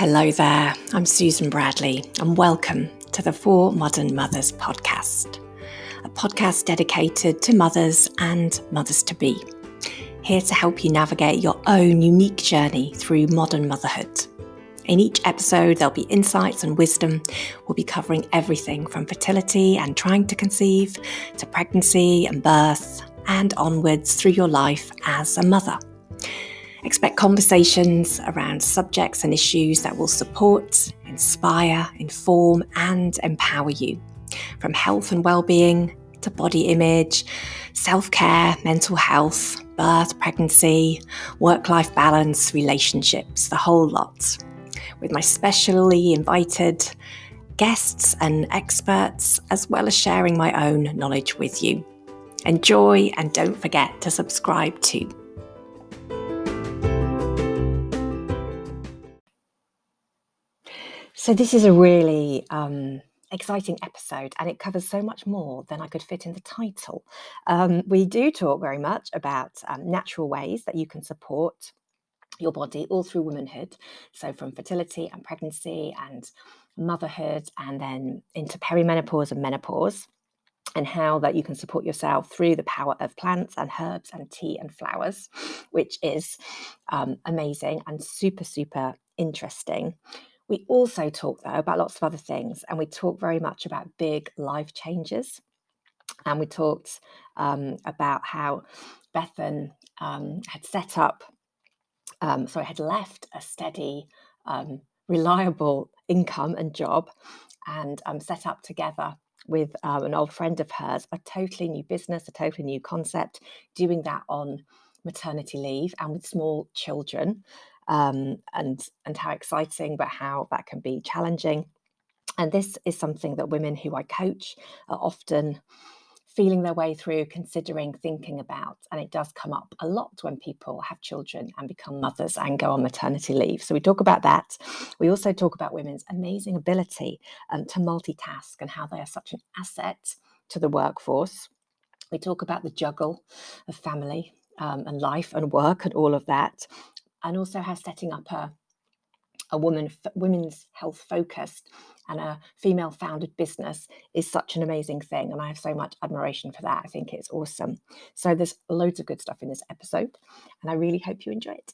Hello there, I'm Susan Bradley, and welcome to the For Modern Mothers podcast, a podcast dedicated to mothers and mothers to be, here to help you navigate your own unique journey through modern motherhood. In each episode, there'll be insights and wisdom. We'll be covering everything from fertility and trying to conceive to pregnancy and birth and onwards through your life as a mother. Expect conversations around subjects and issues that will support, inspire, inform, and empower you. From health and well-being to body image, self-care, mental health, birth, pregnancy, work-life balance, relationships, the whole lot. With my specially invited guests and experts, as well as sharing my own knowledge with you. Enjoy and don't forget to subscribe too. So, this is a really um, exciting episode and it covers so much more than I could fit in the title. Um, we do talk very much about um, natural ways that you can support your body all through womanhood. So, from fertility and pregnancy and motherhood, and then into perimenopause and menopause and how that you can support yourself through the power of plants and herbs and tea and flowers, which is um, amazing and super, super interesting. We also talk, though, about lots of other things, and we talk very much about big life changes. And we talked um, about how Bethan um, had set up, um, sorry, had left a steady, um, reliable income and job and um, set up together with um, an old friend of hers a totally new business, a totally new concept, doing that on maternity leave and with small children um, and and how exciting, but how that can be challenging. And this is something that women who I coach are often feeling their way through, considering, thinking about. And it does come up a lot when people have children and become mothers and go on maternity leave. So we talk about that. We also talk about women's amazing ability um, to multitask and how they are such an asset to the workforce. We talk about the juggle of family um, and life and work and all of that and also how setting up a a woman women's health focused and a female founded business is such an amazing thing and i have so much admiration for that i think it's awesome so there's loads of good stuff in this episode and i really hope you enjoy it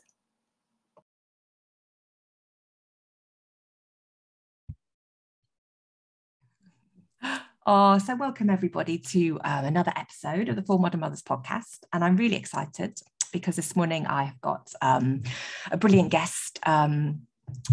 Oh, so welcome everybody to um, another episode of the For Modern Mothers podcast. And I'm really excited because this morning I've got um, a brilliant guest um,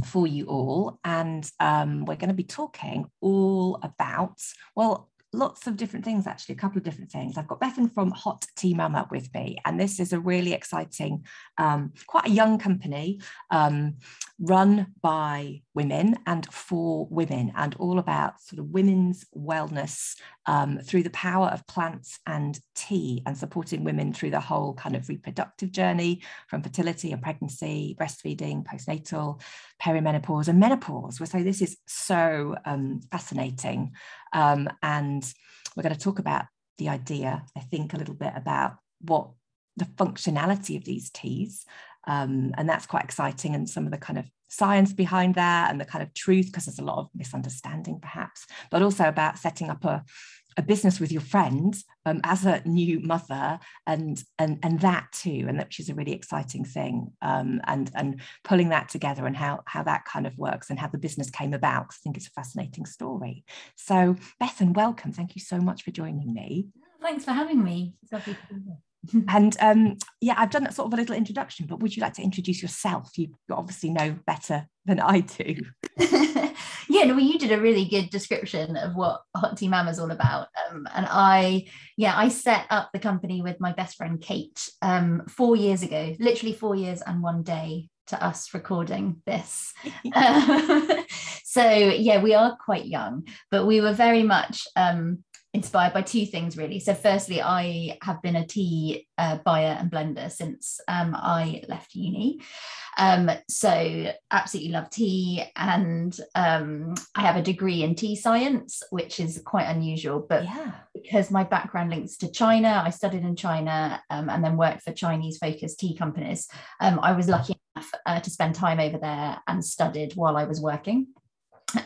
for you all, and um, we're going to be talking all about, well, lots of different things, actually, a couple of different things. I've got Bethan from Hot Tea Mama with me, and this is a really exciting, um, quite a young company um, run by women and for women, and all about sort of women's wellness um, through the power of plants and tea, and supporting women through the whole kind of reproductive journey from fertility and pregnancy, breastfeeding, postnatal, perimenopause, and menopause. So this is so um, fascinating. Um, and we're going to talk about the idea, I think, a little bit about what the functionality of these teas. Um, and that's quite exciting, and some of the kind of science behind that and the kind of truth, because there's a lot of misunderstanding perhaps, but also about setting up a a business with your friends um, as a new mother and and and that too and that which is a really exciting thing um, and and pulling that together and how how that kind of works and how the business came about I think it's a fascinating story. So Bethan welcome. Thank you so much for joining me. Thanks for having me it's lovely to be here and um, yeah, I've done that sort of a little introduction, but would you like to introduce yourself? You obviously know better than I do. yeah, no, well, you did a really good description of what Hot Tea Mama is all about. Um, and I, yeah, I set up the company with my best friend Kate um, four years ago, literally four years and one day to us recording this. so yeah, we are quite young, but we were very much um, inspired by two things really. So, firstly, I have been a tea uh, buyer and blender since um, I left uni. Um, so, absolutely love tea, and um, I have a degree in tea science, which is quite unusual. But yeah. because my background links to China, I studied in China um, and then worked for Chinese focused tea companies. Um, I was lucky enough uh, to spend time over there and studied while I was working.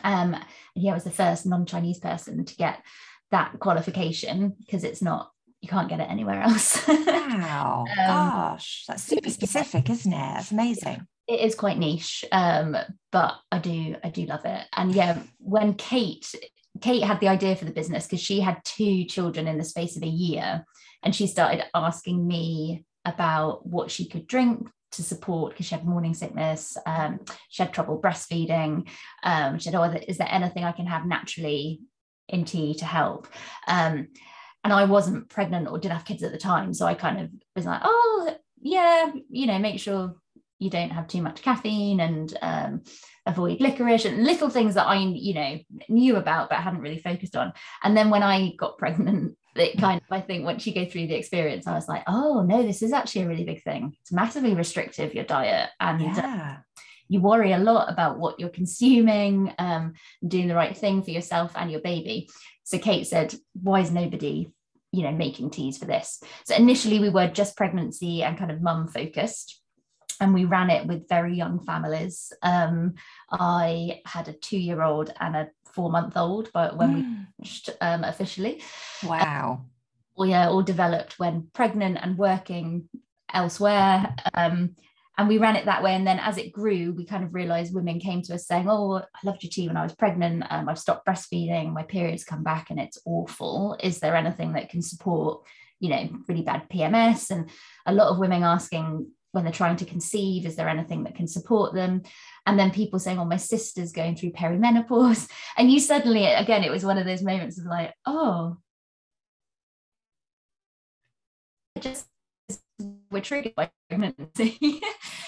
Um, and yeah, I was the first non-Chinese person to get that qualification because it's not you can't get it anywhere else. wow, um, gosh, that's super specific, isn't it? That's amazing. It is quite niche, um, but I do I do love it. And yeah, when Kate Kate had the idea for the business because she had two children in the space of a year, and she started asking me about what she could drink to support because she had morning sickness. Um, she had trouble breastfeeding. Um, she said, "Oh, is there anything I can have naturally in tea to help?" Um, and I wasn't pregnant or didn't have kids at the time, so I kind of was like, "Oh, yeah, you know, make sure you don't have too much caffeine and um, avoid licorice and little things that I, you know, knew about but hadn't really focused on." And then when I got pregnant it kind of i think once you go through the experience i was like oh no this is actually a really big thing it's massively restrictive your diet and uh, yeah. uh, you worry a lot about what you're consuming um, doing the right thing for yourself and your baby. So kate said why is nobody you know making teas for this? So initially we were just pregnancy and kind of mum focused and we ran it with very young families. Um, i had a two year old and a four month old but when mm. we launched um, officially. Wow. Uh, yeah all developed when pregnant and working elsewhere. Um, and we ran it that way. And then as it grew we kind of realized women came to us saying oh i loved your tea when i was pregnant. Um, i've stopped breastfeeding. My periods come back and it's awful. Is there anything that can support you know really bad pms and a lot of women asking when they're trying to conceive is there anything that can support them? And then people saying oh my sister's going through perimenopause. And you suddenly again it was one of those moments of like oh. Just we're triggered by pregnancy.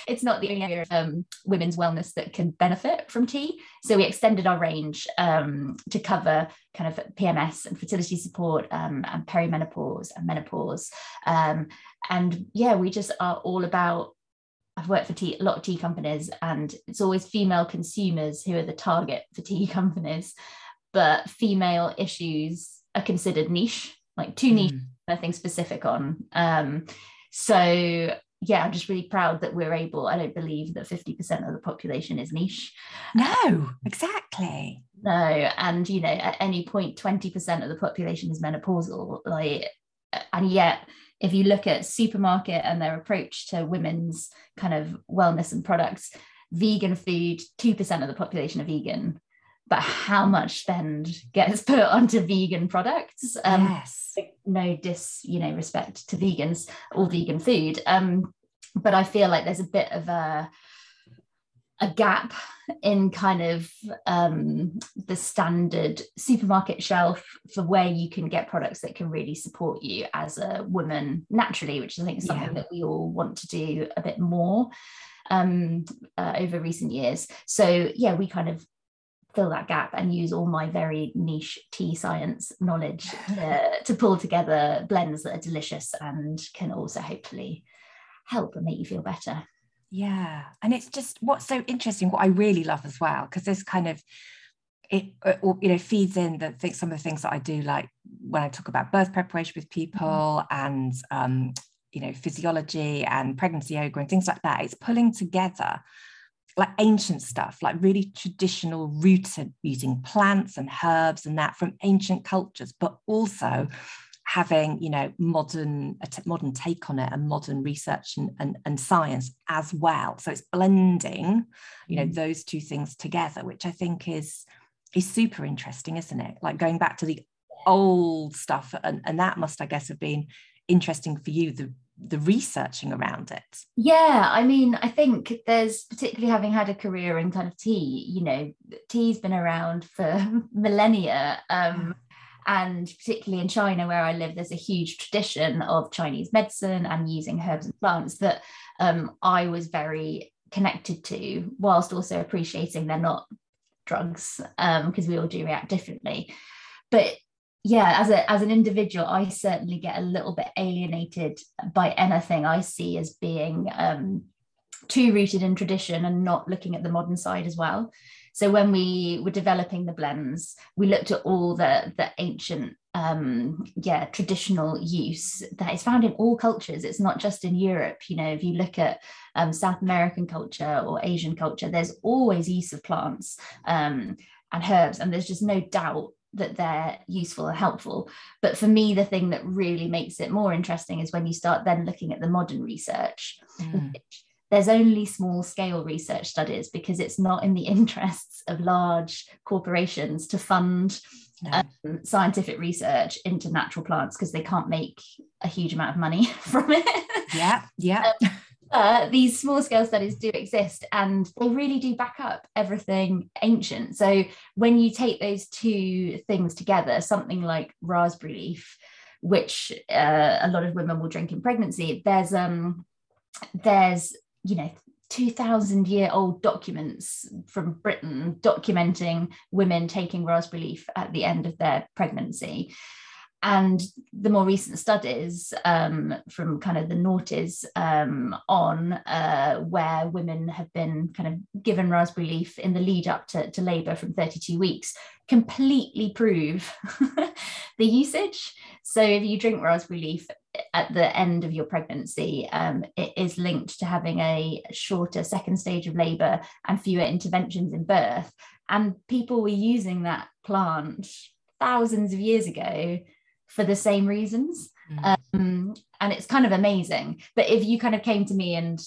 it's not the only area of um, women's wellness that can benefit from tea. So we extended our range um, to cover kind of PMS and fertility support um, and perimenopause and menopause. Um, and yeah, we just are all about. I've worked for tea, a lot of tea companies, and it's always female consumers who are the target for tea companies. But female issues are considered niche, like too niche, mm. nothing specific on. So yeah, I'm just really proud that we're able. I don't believe that 50% of the population is niche. No, uh, exactly. No, and you know, at any point, 20% of the population is menopausal. Like, and yet, if you look at supermarket and their approach to women's kind of wellness and products, vegan food, 2% of the population are vegan but how much spend gets put onto vegan products um, yes no dis you know respect to vegans or vegan food um, but i feel like there's a bit of a a gap in kind of um, the standard supermarket shelf for where you can get products that can really support you as a woman naturally, which I think is something yeah. that we all want to do a bit more um, uh, over recent years. So yeah, we kind of fill that gap and use all my very niche tea science knowledge uh, to pull together blends that are delicious and can also hopefully help and make you feel better. Yeah. And it's just what's so interesting, what I really love as well, because this kind of it uh, you know feeds in the think some of the things that I do like when I talk about birth preparation with people mm-hmm. and um, you know physiology and pregnancy yoga and things like that. It's pulling together like ancient stuff, like really traditional rooted using plants and herbs and that from ancient cultures, but also having you know modern a t- modern take on it and modern research and, and, and science as well so it's blending you know mm. those two things together which i think is is super interesting isn't it like going back to the old stuff and, and that must i guess have been interesting for you the the researching around it. Yeah i mean i think there's particularly having had a career in kind of tea you know tea's been around for millennia um, and particularly in china where i live there's a huge tradition of chinese medicine and using herbs and plants that um, i was very connected to whilst also appreciating they're not drugs because um, we all do react differently. But yeah as a as an individual i certainly get a little bit alienated by anything i see as being um, too rooted in tradition and not looking at the modern side as well. So when we were developing the blends, we looked at all the the ancient um yeah traditional use that is found in all cultures. It's not just in europe. You know if you look at um, south american culture or asian culture there's always use of plants um, and herbs and there's just no doubt that they're useful and helpful. But for me, the thing that really makes it more interesting is when you start then looking at the modern research. Mm. There's only small scale research studies because it's not in the interests of large corporations to fund no. um, scientific research into natural plants because they can't make a huge amount of money from it. Yeah, yeah. Um, but these small scale studies do exist and they really do back up everything ancient. So when you take those two things together, something like raspberry leaf, which uh, a lot of women will drink in pregnancy, there's um there's you know 2000 year old documents from Britain documenting women taking raspberry leaf at the end of their pregnancy and the more recent studies um, from kind of the noughties um, on uh, where women have been kind of given raspberry leaf in the lead up to, to labour from 32 weeks completely prove the usage. So if you drink raspberry leaf at the end of your pregnancy, um, it is linked to having a shorter second stage of labour and fewer interventions in birth. And people were using that plant thousands of years ago for the same reasons. Mm. Um, and it's kind of amazing. But if you kind of came to me and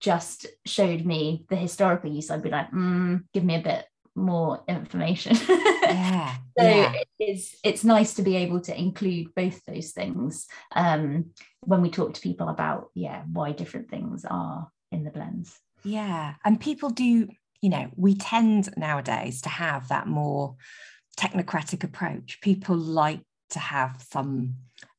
just showed me the historical use, I'd be like, mm, give me a bit more information. yeah. so yeah. it's it's nice to be able to include both those things um, when we talk to people about yeah why different things are in the blends. Yeah, and people do. You know, we tend nowadays to have that more technocratic approach. People like to have some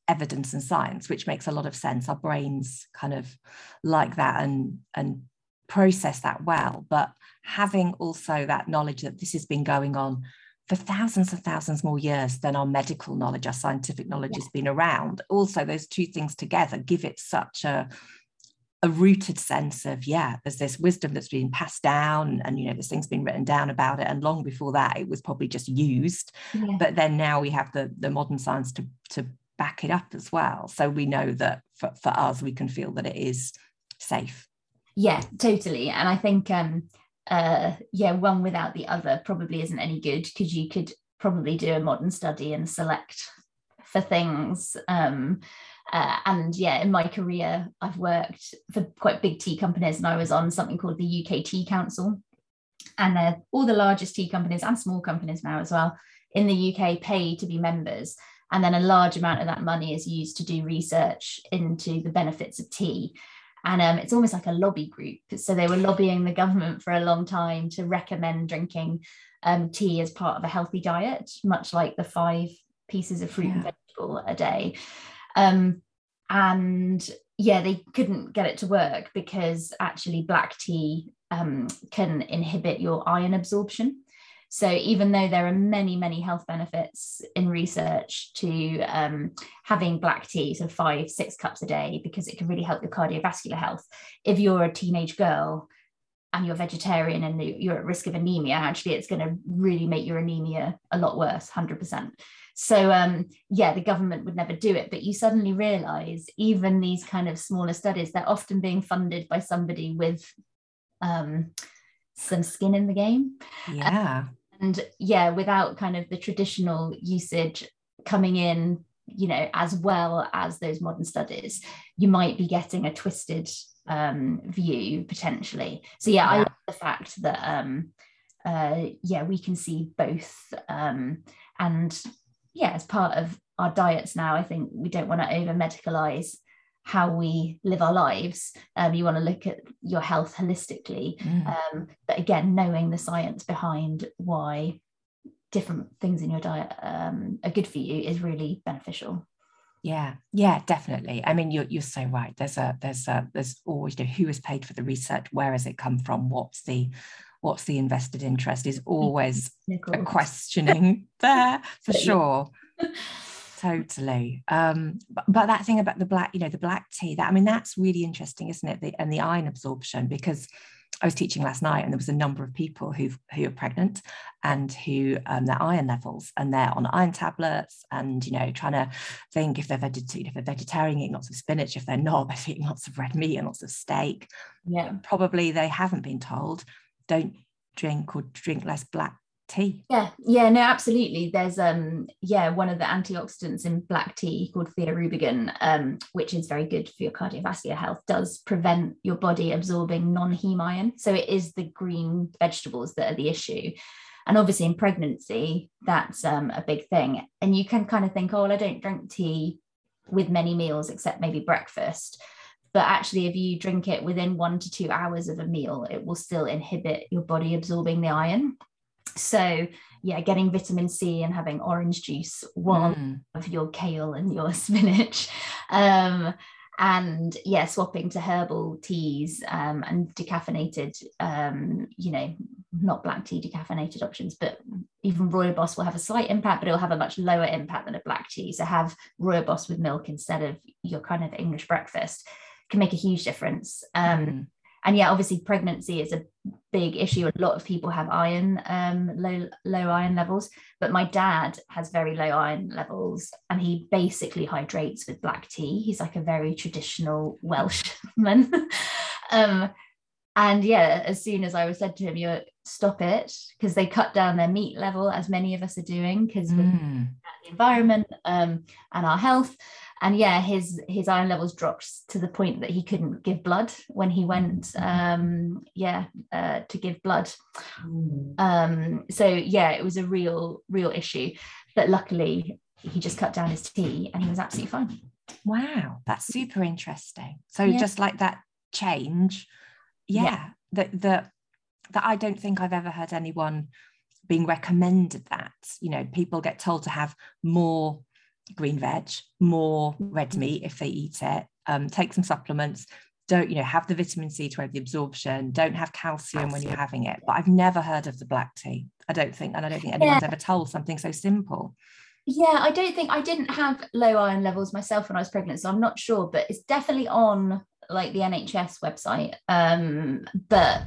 evidence and science, which makes a lot of sense. Our brains kind of like that and and process that well. But having also that knowledge that this has been going on for thousands and thousands more years than our medical knowledge, our scientific knowledge yeah. has been around. Also, those two things together give it such a a rooted sense of yeah there's this wisdom that's been passed down and you know this thing's been written down about it. And long before that it was probably just used. Yeah. but then now we have the the modern science to to back it up as well. So we know that for, for us we can feel that it is safe. Yeah totally. And i think um uh yeah one without the other probably isn't any good because you could probably do a modern study and select for things um uh, and yeah, in my career, I've worked for quite big tea companies, and I was on something called the UK Tea Council. And uh, all the largest tea companies and small companies now as well in the UK pay to be members. And then a large amount of that money is used to do research into the benefits of tea. And um, it's almost like a lobby group. So they were lobbying the government for a long time to recommend drinking um, tea as part of a healthy diet, much like the five pieces of fruit yeah. and vegetable a day. Um, and yeah, they couldn't get it to work because actually black tea um, can inhibit your iron absorption. So even though there are many, many health benefits in research to um, having black tea, so five, six cups a day, because it can really help your cardiovascular health. If you're a teenage girl and you're vegetarian and you're at risk of anemia, actually it's going to really make your anemia a lot worse, 100%. So um, yeah, the government would never do it, but you suddenly realize even these kind of smaller studies, they're often being funded by somebody with um, some skin in the game. Yeah. and yeah, without kind of the traditional usage coming in, you know, as well as those modern studies, you might be getting a twisted um, view potentially. So yeah, yeah. I love the fact that um, uh, yeah, we can see both um, and yeah, as part of our diets now, I think we don't want to over medicalize how we live our lives. Um, you want to look at your health holistically. Mm. Um, but again, knowing the science behind why different things in your diet um, are good for you is really beneficial. Yeah, yeah, definitely. I mean, you're you're so right. There's a there's a there's always you know, who has paid for the research, where has it come from, what's the what's the invested interest is always a questioning there for sure totally. Um, but, but, that thing about the black, you know, the black tea, that I mean, that's really interesting, isn't it? The, and the iron absorption, because I was teaching last night, and there was a number of people who who are pregnant and who um, their iron levels, and they're on iron tablets, and you know, trying to think if they're vegetarian, if they're vegetarian, eating lots of spinach. If they're not, they're eating lots of red meat and lots of steak. Yeah, probably they haven't been told don't drink or drink less black tea. Yeah, yeah, no, absolutely. There's um, yeah, one of the antioxidants in black tea called theobromine, um, which is very good for your cardiovascular health, does prevent your body absorbing non-heme iron. So it is the green vegetables that are the issue. And obviously in pregnancy, that's um, a big thing. And you can kind of think, oh, well, I don't drink tea with many meals except maybe breakfast but actually if you drink it within one to two hours of a meal it will still inhibit your body absorbing the iron. So yeah getting vitamin c and having orange juice one mm. of your kale and your spinach um, and yeah swapping to herbal teas um, and decaffeinated um, you know not black tea decaffeinated options but even rooibos will have a slight impact but it'll have a much lower impact than a black tea. So have rooibos with milk instead of your kind of english breakfast can make a huge difference. Um, mm and yeah obviously pregnancy is a big issue. A lot of people have iron um, low low iron levels but my dad has very low iron levels and he basically hydrates with black tea. He's like a very traditional welshman um, and yeah as soon as i was said to him you stop it because they cut down their meat level as many of us are doing because mm. the environment um, and our health and yeah his his iron levels dropped to the point that he couldn't give blood when he went mm-hmm. um yeah uh, to give blood mm. um so yeah it was a real real issue but luckily he just cut down his tea and he was absolutely fine wow that's super interesting so yeah. just like that change yeah, yeah. that that that i don't think i've ever heard anyone being recommended that you know people get told to have more green veg, more red mm-hmm. meat if they eat it, um, take some supplements. Don't you know have the vitamin C to have the absorption. Don't have calcium when you're having it. But I've never heard of the black tea. I don't think, and I don't think anyone's yeah. ever told something so simple. Yeah, I don't think I didn't have low iron levels myself when I was pregnant, so I'm not sure, but it's definitely on like the NHS website. Um, but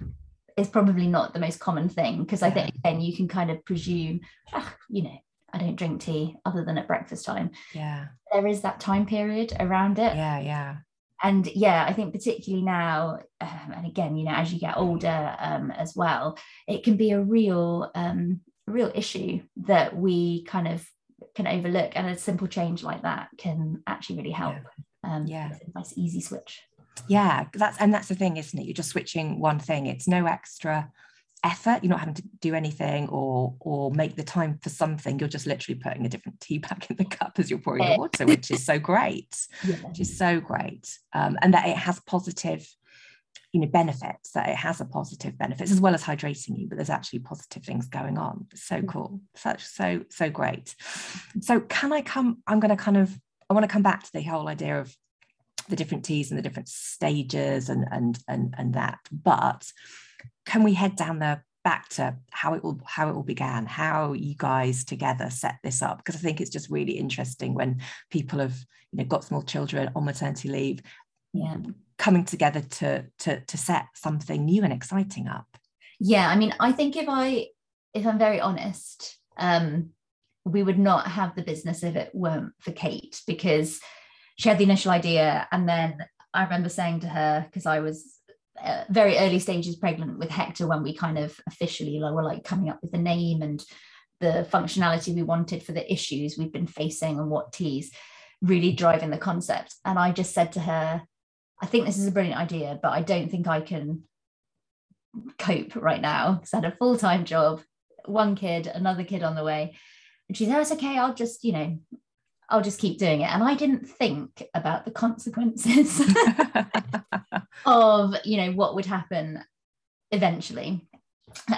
it's probably not the most common thing because I think again you can kind of presume, ah, you know, I don't drink tea other than at breakfast time. Yeah. There is that time period around it. Yeah, yeah. And yeah, I think particularly now, um, and again, you know, as you get older um, as well, it can be a real, um, real issue that we kind of can overlook, and a simple change like that can actually really help. Yeah, um, yeah. nice easy switch. Yeah, that's and that's the thing, isn't it? You're just switching one thing. It's no extra effort you're not having to do anything or or make the time for something you're just literally putting a different tea bag in the cup as you're pouring the water which is so great. Yeah. which is so great. Um, and that it has positive you know benefits that it has a positive benefits as well as hydrating you but there's actually positive things going on. It's so cool. Such so so great. So can i come i'm going to kind of i want to come back to the whole idea of the different teas and the different stages and and and and that but can we head down the back to how it all how it all began how you guys together set this up? Because i think it's just really interesting when people have you know got small children on maternity leave yeah. coming together to to to set something new and exciting up. Yeah i mean i think if i if i'm very honest um we would not have the business if it weren't for kate because she had the initial idea and then i remember saying to her because i was uh, very early stages pregnant with Hector when we kind of officially like, were like coming up with the name and the functionality we wanted for the issues we've been facing and what teas really driving the concept. And I just said to her, I think this is a brilliant idea, but I don't think I can cope right now because I had a full time job, one kid, another kid on the way. And she said, oh, it's okay. I'll just, you know, I'll just keep doing it. And I didn't think about the consequences of, you know, what would happen eventually.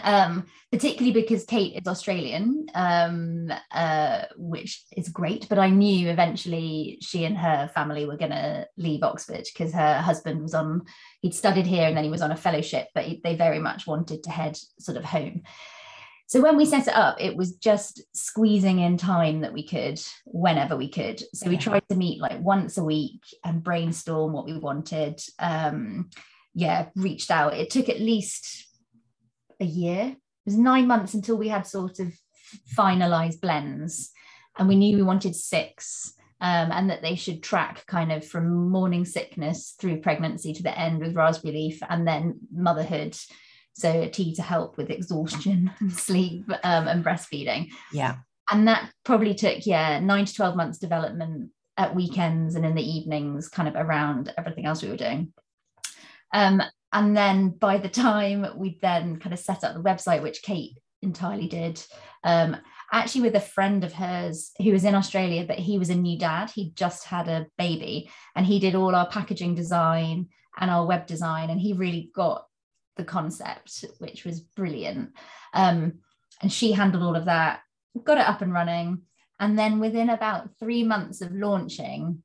Um, particularly because Kate is Australian, um, uh, which is great. But I knew eventually she and her family were going to leave Oxford because her husband was on, he'd studied here and then he was on a fellowship, but they very much wanted to head sort of home. So when we set it up, it was just squeezing in time that we could whenever we could. So we tried to meet like once a week and brainstorm what we wanted. Um, yeah, reached out. It took at least a year. It was nine months until we had sort of finalized blends, and we knew we wanted six. Um, and that they should track kind of from morning sickness through pregnancy to the end with raspberry leaf and then motherhood so a tea to help with exhaustion and sleep um, and breastfeeding. Yeah. And that probably took yeah nine to 12 months development at weekends and in the evenings kind of around everything else we were doing. Um, and then by the time we then kind of set up the website which kate entirely did um, actually with a friend of hers who was in australia but he was a new dad. He just had a baby and he did all our packaging design and our web design and he really got the concept, which was brilliant. Um, and she handled all of that, got it up and running. And then within about three months of launching,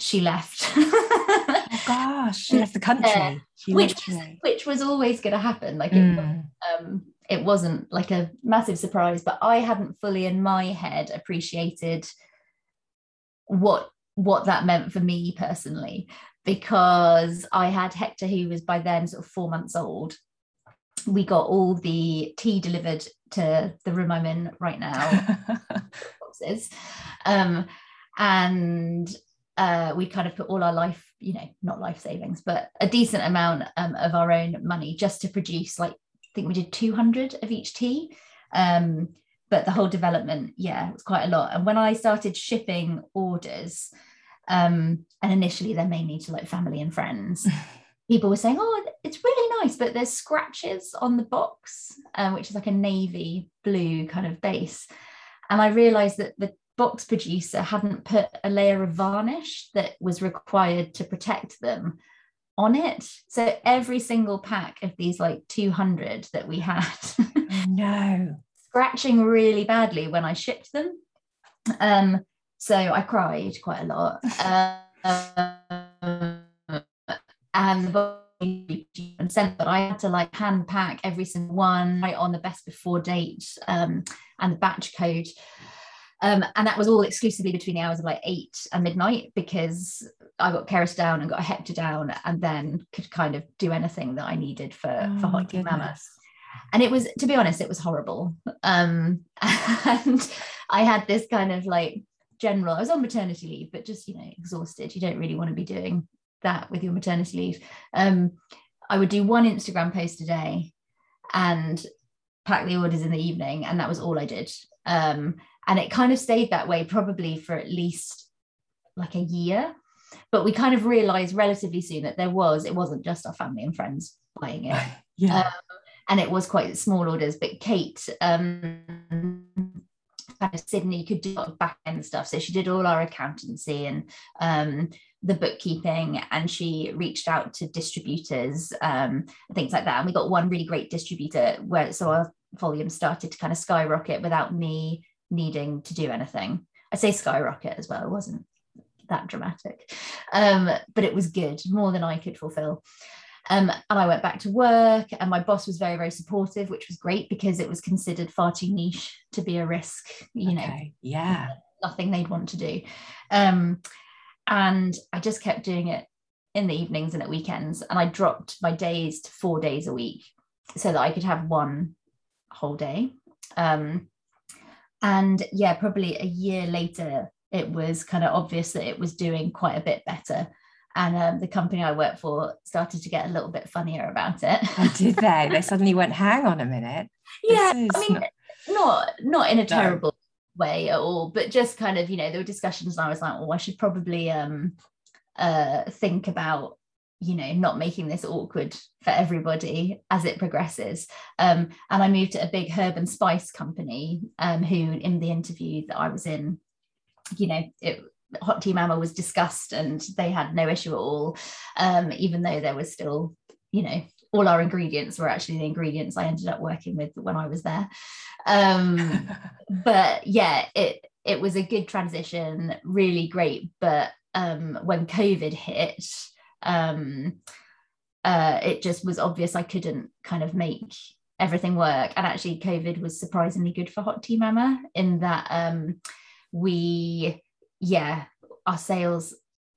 she left. oh gosh, she left the country. Uh, which, was, which was always going to happen. Like mm. it, um, it wasn't like a massive surprise, but I hadn't fully in my head appreciated what what that meant for me personally because I had Hector, who was by then sort of four months old. We got all the tea delivered to the room I'm in right now, boxes, um, and uh, we kind of put all our life, you know, not life savings, but a decent amount um, of our own money just to produce. Like, I think we did 200 of each tea. Um, but the whole development, yeah, it was quite a lot. And when I started shipping orders, um, and initially they're mainly to like family and friends. People were saying, "Oh, it's really nice," but there's scratches on the box, um, which is like a navy blue kind of base. And I realised that the box producer hadn't put a layer of varnish that was required to protect them on it. So every single pack of these like 200 that we had, no, scratching really badly when I shipped them. Um, so I cried quite a lot. Um, and and sent but I had to like hand pack every single one right on the best before date um, and the batch code. Um, and that was all exclusively between the hours of like eight and midnight because I got Keris down and got a Hector down and then could kind of do anything that I needed for oh, for Hot Mama. And it was, to be honest, it was horrible. Um, and I had this kind of like general i was on maternity leave but just you know exhausted. You don't really want to be doing that with your maternity leave. Um i would do one instagram post a day and pack the orders in the evening and that was all i did. Um and it kind of stayed that way probably for at least like a year. But we kind of realized relatively soon that there was it wasn't just our family and friends buying it. Yeah. Um, and it was quite small orders but kate um kind of Sydney could do back end stuff. So she did all our accountancy and um, the bookkeeping, and she reached out to distributors, um, things like that. And we got one really great distributor where so our volume started to kind of skyrocket without me needing to do anything. I say skyrocket as well. It wasn't that dramatic, um, but it was good, more than I could fulfill. Um, and I went back to work, and my boss was very, very supportive, which was great because it was considered far too niche to be a risk, you okay. know. Yeah. Nothing they'd want to do. Um, and I just kept doing it in the evenings and at weekends. And I dropped my days to four days a week so that I could have one whole day. Um, and yeah, probably a year later, it was kind of obvious that it was doing quite a bit better and um, the company I work for started to get a little bit funnier about it. oh, did they? They suddenly went, "Hang on a minute." Yeah, I mean, not not, not in a terrible no. way at all, but just kind of, you know, there were discussions, and I was like, "Oh, I should probably um, uh, think about." you know not making this awkward for everybody as it progresses um, and i moved to a big herb and spice company um, who in the interview that i was in you know it Hot Tea Mama was discussed and they had no issue at all, um, even though there was still, you know, all our ingredients were actually the ingredients I ended up working with when I was there. Um, but yeah, it it was a good transition, really great. But um, when COVID hit, um, uh, it just was obvious I couldn't kind of make everything work. And actually, COVID was surprisingly good for Hot Tea Mama in that um, we, yeah, our sales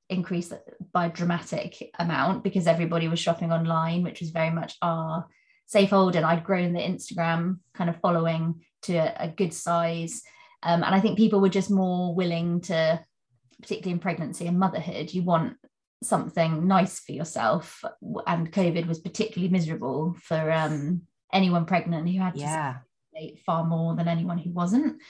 increased by a dramatic amount because everybody was shopping online, which was very much our safe hold. And I'd grown the Instagram kind of following to a, a good size. Um, and I think people were just more willing to, particularly in pregnancy and motherhood, you want something nice for yourself. And COVID was particularly miserable for um, anyone pregnant who had to Yeah. far more than anyone who wasn't.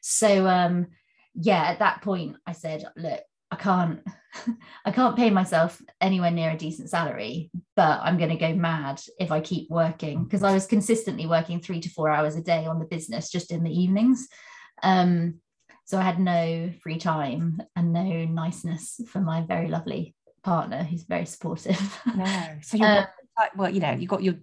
So um, yeah, at that point, I said, look, I can't, I can't pay myself anywhere near a decent salary, but I'm going to go mad if I keep working because I was consistently working three to four hours a day on the business just in the evenings. Um, so I had no free time and no niceness for my very lovely partner who's very supportive. No. So you're Um, like, well, you know, you've got your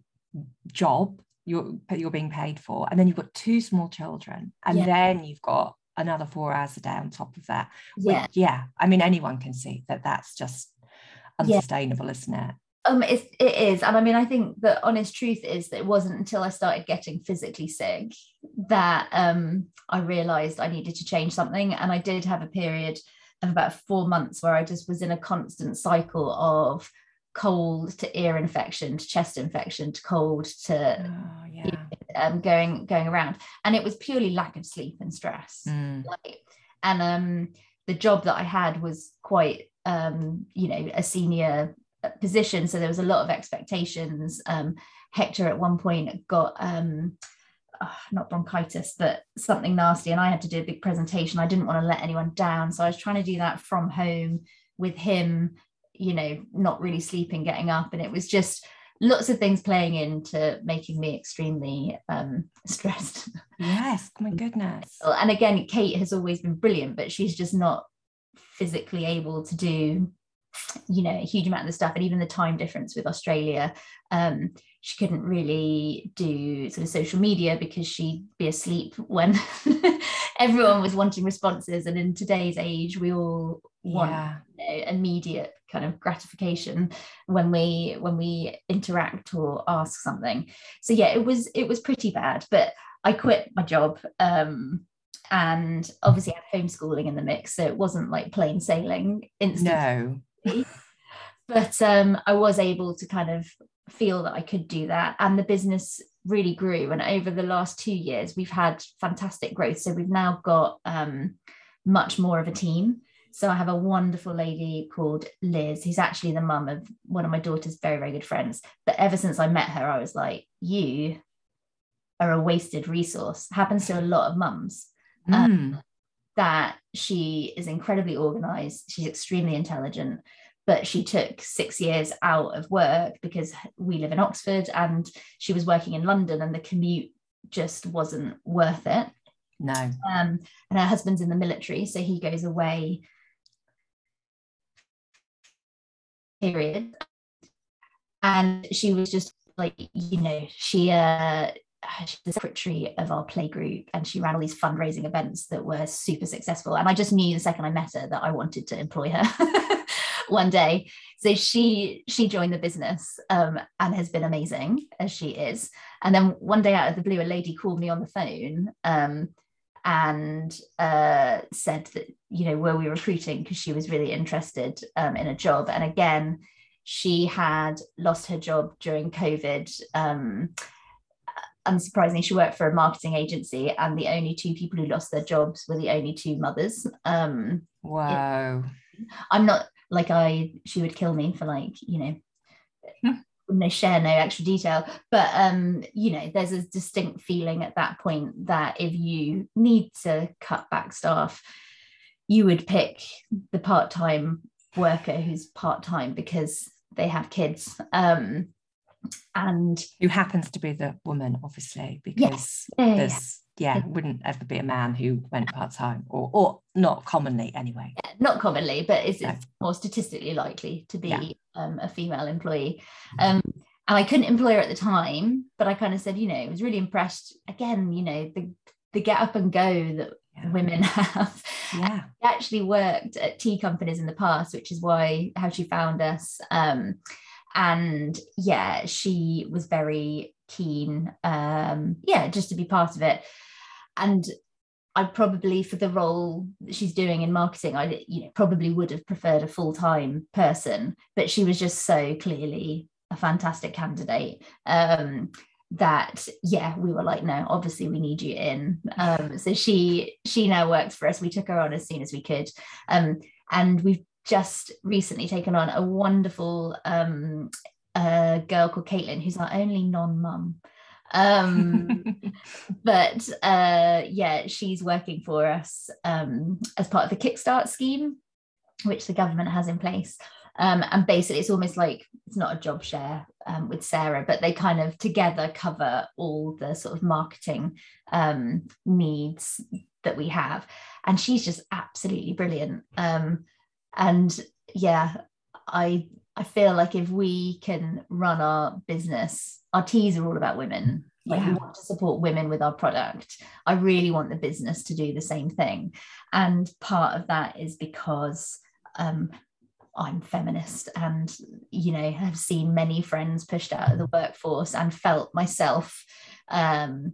job you're you're being paid for, and then you've got two small children, and Yeah. then you've got another four hours a day on top of that. which- yeah. yeah. I mean, anyone can see that that's just Yeah. unsustainable, isn't it? Um, it, it is, and I mean, I think the honest truth is that it wasn't until I started getting physically sick that um, I realised I needed to change something, and I did have a period of about four months where I just was in a constant cycle of cold to ear infection to chest infection to cold to Oh, yeah. um, going going around, and it was purely lack of sleep and stress. Mm. like and um the job that i had was quite um you know a senior uh, position. So there was a lot of expectations. Um hector at one point got um uh, not bronchitis but something nasty. And i had to do a big presentation. I didn't want to let anyone down. So i was trying to do that from home with him you know not really sleeping getting up and it was just lots of things playing into making me extremely um stressed Yes. My goodness. and again kate has always been brilliant but she's just not physically able to do you know a huge amount of the stuff and even the time difference with australia um she couldn't really do sort of social media because she'd be asleep when everyone was wanting responses and in today's age we all want Yeah. you know, immediate kind of gratification when we when we interact or ask something. So yeah it was it was pretty bad but i quit my job um and obviously I had homeschooling in the mix so it wasn't like plain sailing instantly. No. but um i was able to kind of feel that i could do that and the business really grew and over the last two years we've had fantastic growth. So we've now got um much more of a team so I have a wonderful lady called Liz, who's actually the mum of one of my daughter's very, very good friends. But ever since I met her, I was like, you are a wasted resource. Happens to a lot of mums Mm. that she is incredibly organized. She's extremely intelligent, but she took six years out of work because we live in Oxford and she was working in London and the commute just wasn't worth it. No. Um, and her husband's in the military, so he goes away. Period. And she was just like, you know, she uh she's the secretary of our play group and she ran all these fundraising events that were super successful. And I just knew the second I met her that I wanted to employ her one day. So she she joined the business um, and has been amazing as she is. And then one day out of the blue, a lady called me on the phone um, and uh, said that you know were we recruiting because she was really interested um, in a job. And again, she had lost her job during COVID. Um, unsurprisingly, she worked for a marketing agency, and the only two people who lost their jobs were the only two mothers. Um, Whoa. I'm not like I she would kill me for like you know no share no extra detail. But um you know there's a distinct feeling at that point that if you need to cut back staff you would pick the part-time worker who's part-time because they have kids. Um and Who happens to be the woman, obviously, because yeah, there's yeah, Yeah. wouldn't ever be a man who went part time, or or not commonly anyway. yeah, not commonly but it's, No. it's more statistically likely to be um, a female employee um and I couldn't employ her at the time, but I kind of said, you know, I was really impressed. Again, you know, the the get up and go that women have. Yeah. She actually worked at tea companies in the past, which is why how she found us. Um, and yeah, she was very keen, um, yeah, just to be part of it. And I probably for the role she's doing in marketing, I you know probably would have preferred a full time person, but she was just so clearly a fantastic candidate. Um, that yeah we were like no obviously we need you in um, so she she now works for us we took her on as soon as we could um, and we've just recently taken on a wonderful um, uh, girl called Caitlin who's our only non-mum um, but uh, yeah she's working for us um, as part of the kickstart scheme which the government has in place um, and basically it's almost like it's not a job share um, with Sarah, but they kind of together cover all the sort of marketing um, needs that we have. And she's just absolutely brilliant. And yeah, I I feel like if we can run our business, our teas are all about women. Like yeah. we want to support women with our product. I really want the business to do the same thing. And part of that is because um, I'm feminist and, you know, have seen many friends pushed out of the workforce and felt myself um,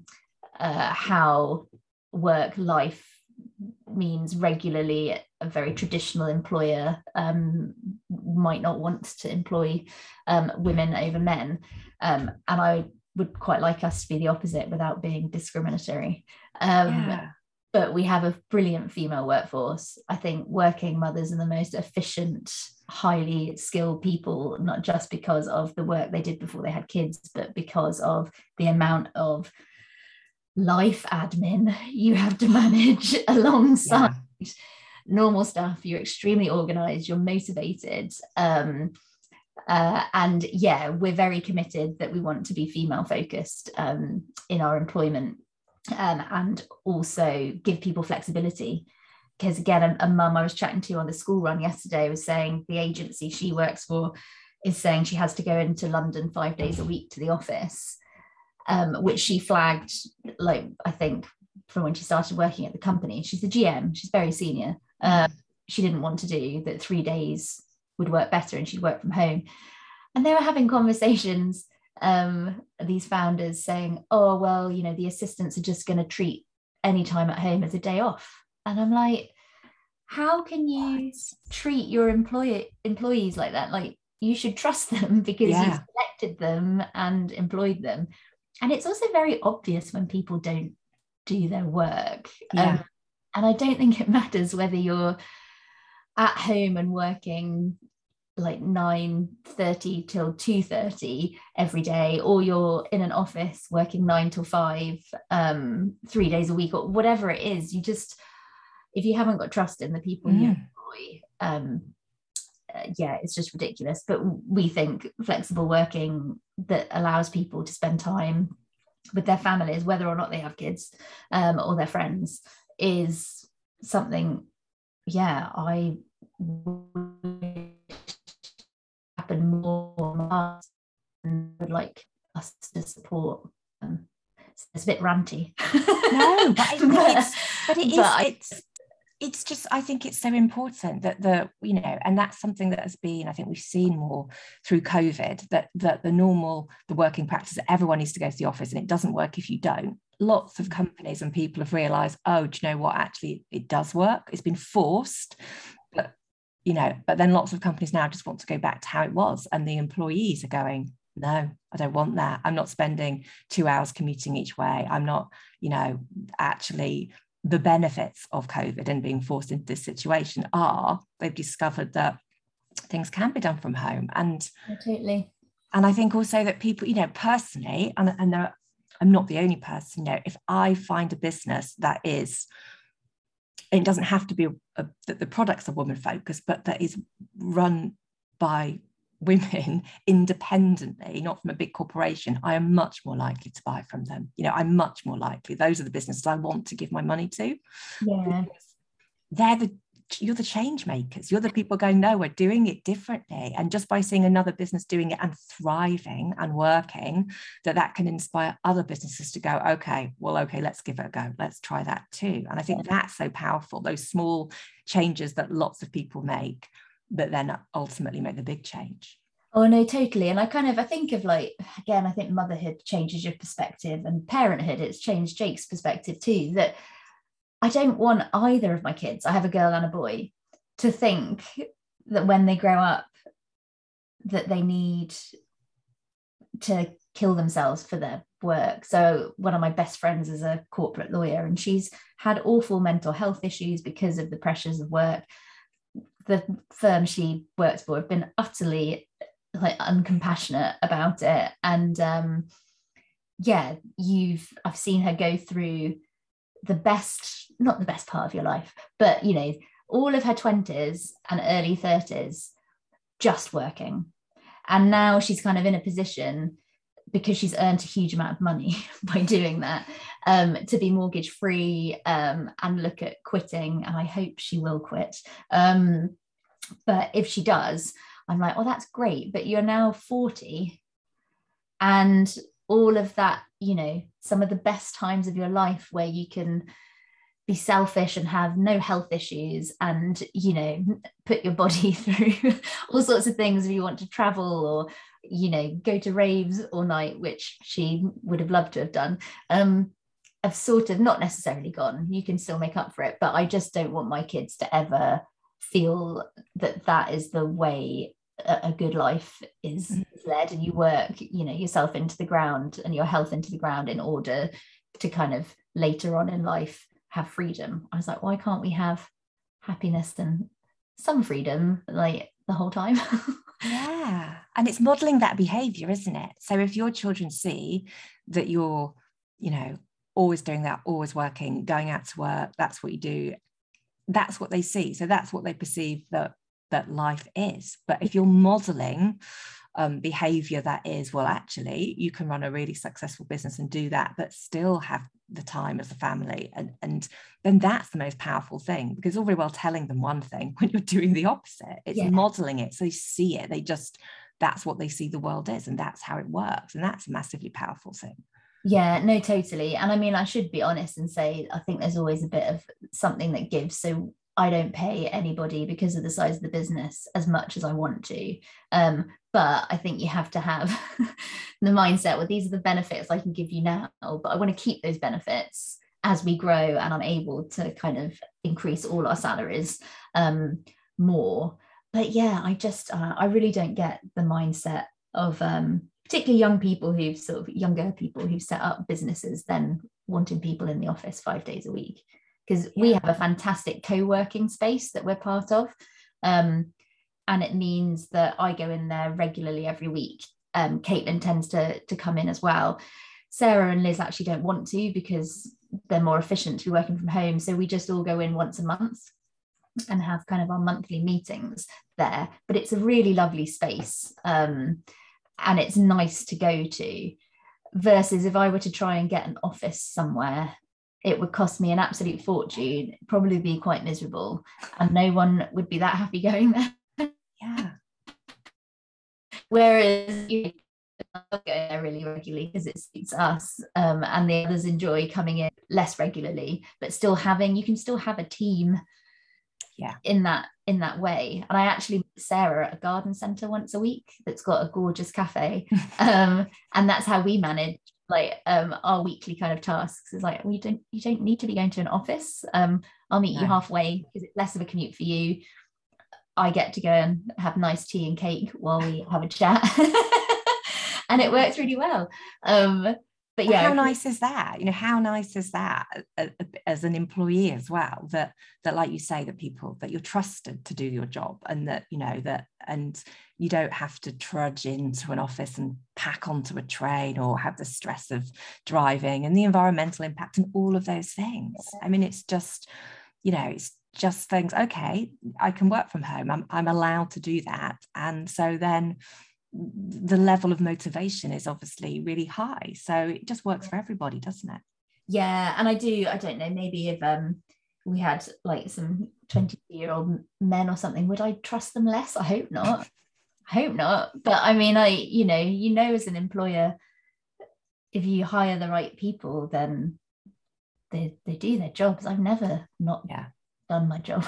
uh, how work life means regularly a very traditional employer um, might not want to employ um, women over men. Um, and I would quite like us to be the opposite without being discriminatory. Um, yeah but we have a brilliant female workforce. I think working mothers are the most efficient, highly skilled people, not just because of the work they did before they had kids, but because of the amount of life admin you have to manage alongside yeah. normal stuff. You're extremely organized, you're motivated. Um, uh, and yeah, we're very committed that we want to be female focused um, in our employment um, and also give people flexibility. Because again, a, a mum I was chatting to on the school run yesterday was saying the agency she works for is saying she has to go into London five days a week to the office, um, which she flagged, like I think, from when she started working at the company. She's the GM, she's very senior. Um, she didn't want to do that three days would work better and she'd work from home. And they were having conversations um, these founders saying, oh, well, you know, the assistants are just going to treat any time at home as a day off. And I'm like, how can you treat your employer employees like that? Like you should trust them because yeah. you've selected them and employed them. And it's also very obvious when people don't do their work. Yeah. Um, and I don't think it matters whether you're at home and working like 9.30 till 2.30 every day or you're in an office working 9 till 5 um, three days a week or whatever it is you just if you haven't got trust in the people mm. you employ um, yeah it's just ridiculous. But we think flexible working that allows people to spend time with their families whether or not they have kids um, or their friends is something yeah i happen more and would like us to support it's a bit ranty. No but, it's, but it is but it's it's just i think it's so important that the you know and that's something that has been i think we've seen more through covid that that the normal the working practice everyone needs to go to the office and it doesn't work if you don't. Lots of mm-hmm. companies and people have realized oh do you know what? Actually it does work. It's been forced but you know but then lots of companies now just want to go back to how it was and the employees are going no i don't want that. I'm not spending two hours commuting each way. I'm not you know actually the benefits of covid and being forced into this situation are they've discovered that things can be done from home. And totally and i think also that people you know personally and, and there, i'm not the only person you know if i find a business that is it doesn't have to be that the products are woman focused, but that is run by women independently, not from a big corporation, I am much more likely to buy from them. You know, I'm much more likely. Those are the businesses I want to give my money to. Yeah. They're the you're the change makers. You're the people going, no, we're doing it differently. And just by seeing another business doing it and thriving and working, that that can inspire other businesses to go, okay, well, okay, let's give it a go. Let's try that too. And I think that's so powerful. Those small changes that lots of people make, but then ultimately make the big change. Oh no, totally. And I kind of I think of like again, I think motherhood changes your perspective and parenthood, it's changed Jake's perspective too. That I don't want either of my kids, I have a girl and a boy, to think that when they grow up that they need to kill themselves for their work. So one of my best friends is a corporate lawyer and she's had awful mental health issues because of the pressures of work. The firm she works for have been utterly like uncompassionate about it. And um yeah, you've I've seen her go through the best, not the best part of your life, but you know, all of her 20s and early 30s just working. And now she's kind of in a position because she's earned a huge amount of money by doing that um, to be mortgage free um, and look at quitting. And I hope she will quit. Um, but if she does, I'm like, well, that's great. But you're now 40 and all of that, you know, some of the best times of your life where you can be selfish and have no health issues and you know put your body through all sorts of things if you want to travel or you know go to raves all night which she would have loved to have done um have sort of not necessarily gone you can still make up for it but i just don't want my kids to ever feel that that is the way a, good life is mm. led and you work you know yourself into the ground and your health into the ground in order to kind of later on in life have freedom. I was like why can't we have happiness and some freedom like the whole time? Yeah. And it's modeling that behavior isn't it? So if your children see that you're you know always doing that always working going out to work that's what you do that's what they see. So that's what they perceive that that life is. But if you're modeling um, behavior that is well actually you can run a really successful business and do that but still have the time as a family. And and then that's the most powerful thing because all very well telling them one thing when you're doing the opposite. It's yeah. modeling it so they see it. They just that's what they see the world is and that's how it works. And that's a massively powerful thing. Yeah no totally. And i mean i should be honest and say i think there's always a bit of something that gives. So I don't pay anybody because of the size of the business as much as I want to. Um, but I think you have to have the mindset well, these are the benefits I can give you now, but I want to keep those benefits as we grow and I'm able to kind of increase all our salaries um, more. But yeah, I just, uh, I really don't get the mindset of um, particularly young people who've sort of younger people who've set up businesses then wanting people in the office five days a week because yeah. we have a fantastic co-working space that we're part of um, and it means that i go in there regularly every week. Um, caitlin tends to, to come in as well. Sarah and liz actually don't want to because they're more efficient to be working from home. So we just all go in once a month and have kind of our monthly meetings there. But it's a really lovely space um, and it's nice to go to versus if i were to try and get an office somewhere it would cost me an absolute fortune, probably be quite miserable, and no one would be that happy going there. Whereas you know, there really regularly because it suits us, um, and the others enjoy coming in less regularly, but still having you can still have a team. Yeah. In that in that way, and I actually Sarah at a garden centre once a week that's got a gorgeous cafe, um, and that's how we manage like um our weekly kind of tasks is like we don't you don't need to be going to an office um i'll meet no. you halfway because it's less of a commute for you i get to go and have nice tea and cake while we have a chat. And it works really well. Um but yeah how nice is that? You know how nice is that as an employee as well that that like you say that people that you're trusted to do your job and that you know that and you don't have to trudge into an office and pack onto a train or have the stress of driving and the environmental impact and all of those things. I mean it's just you know it's just thinks, okay i can work from home. I'm, I'm allowed to do that. And so then the level of motivation is obviously really high. So it just works for everybody doesn't it? Yeah and i do i don't know maybe if um we had like some 20 year old men or something would i trust them less? I hope not. I hope not. But i mean i you know you know as an employer if you hire the right people then they, they do their jobs. I've never not yeah done my job.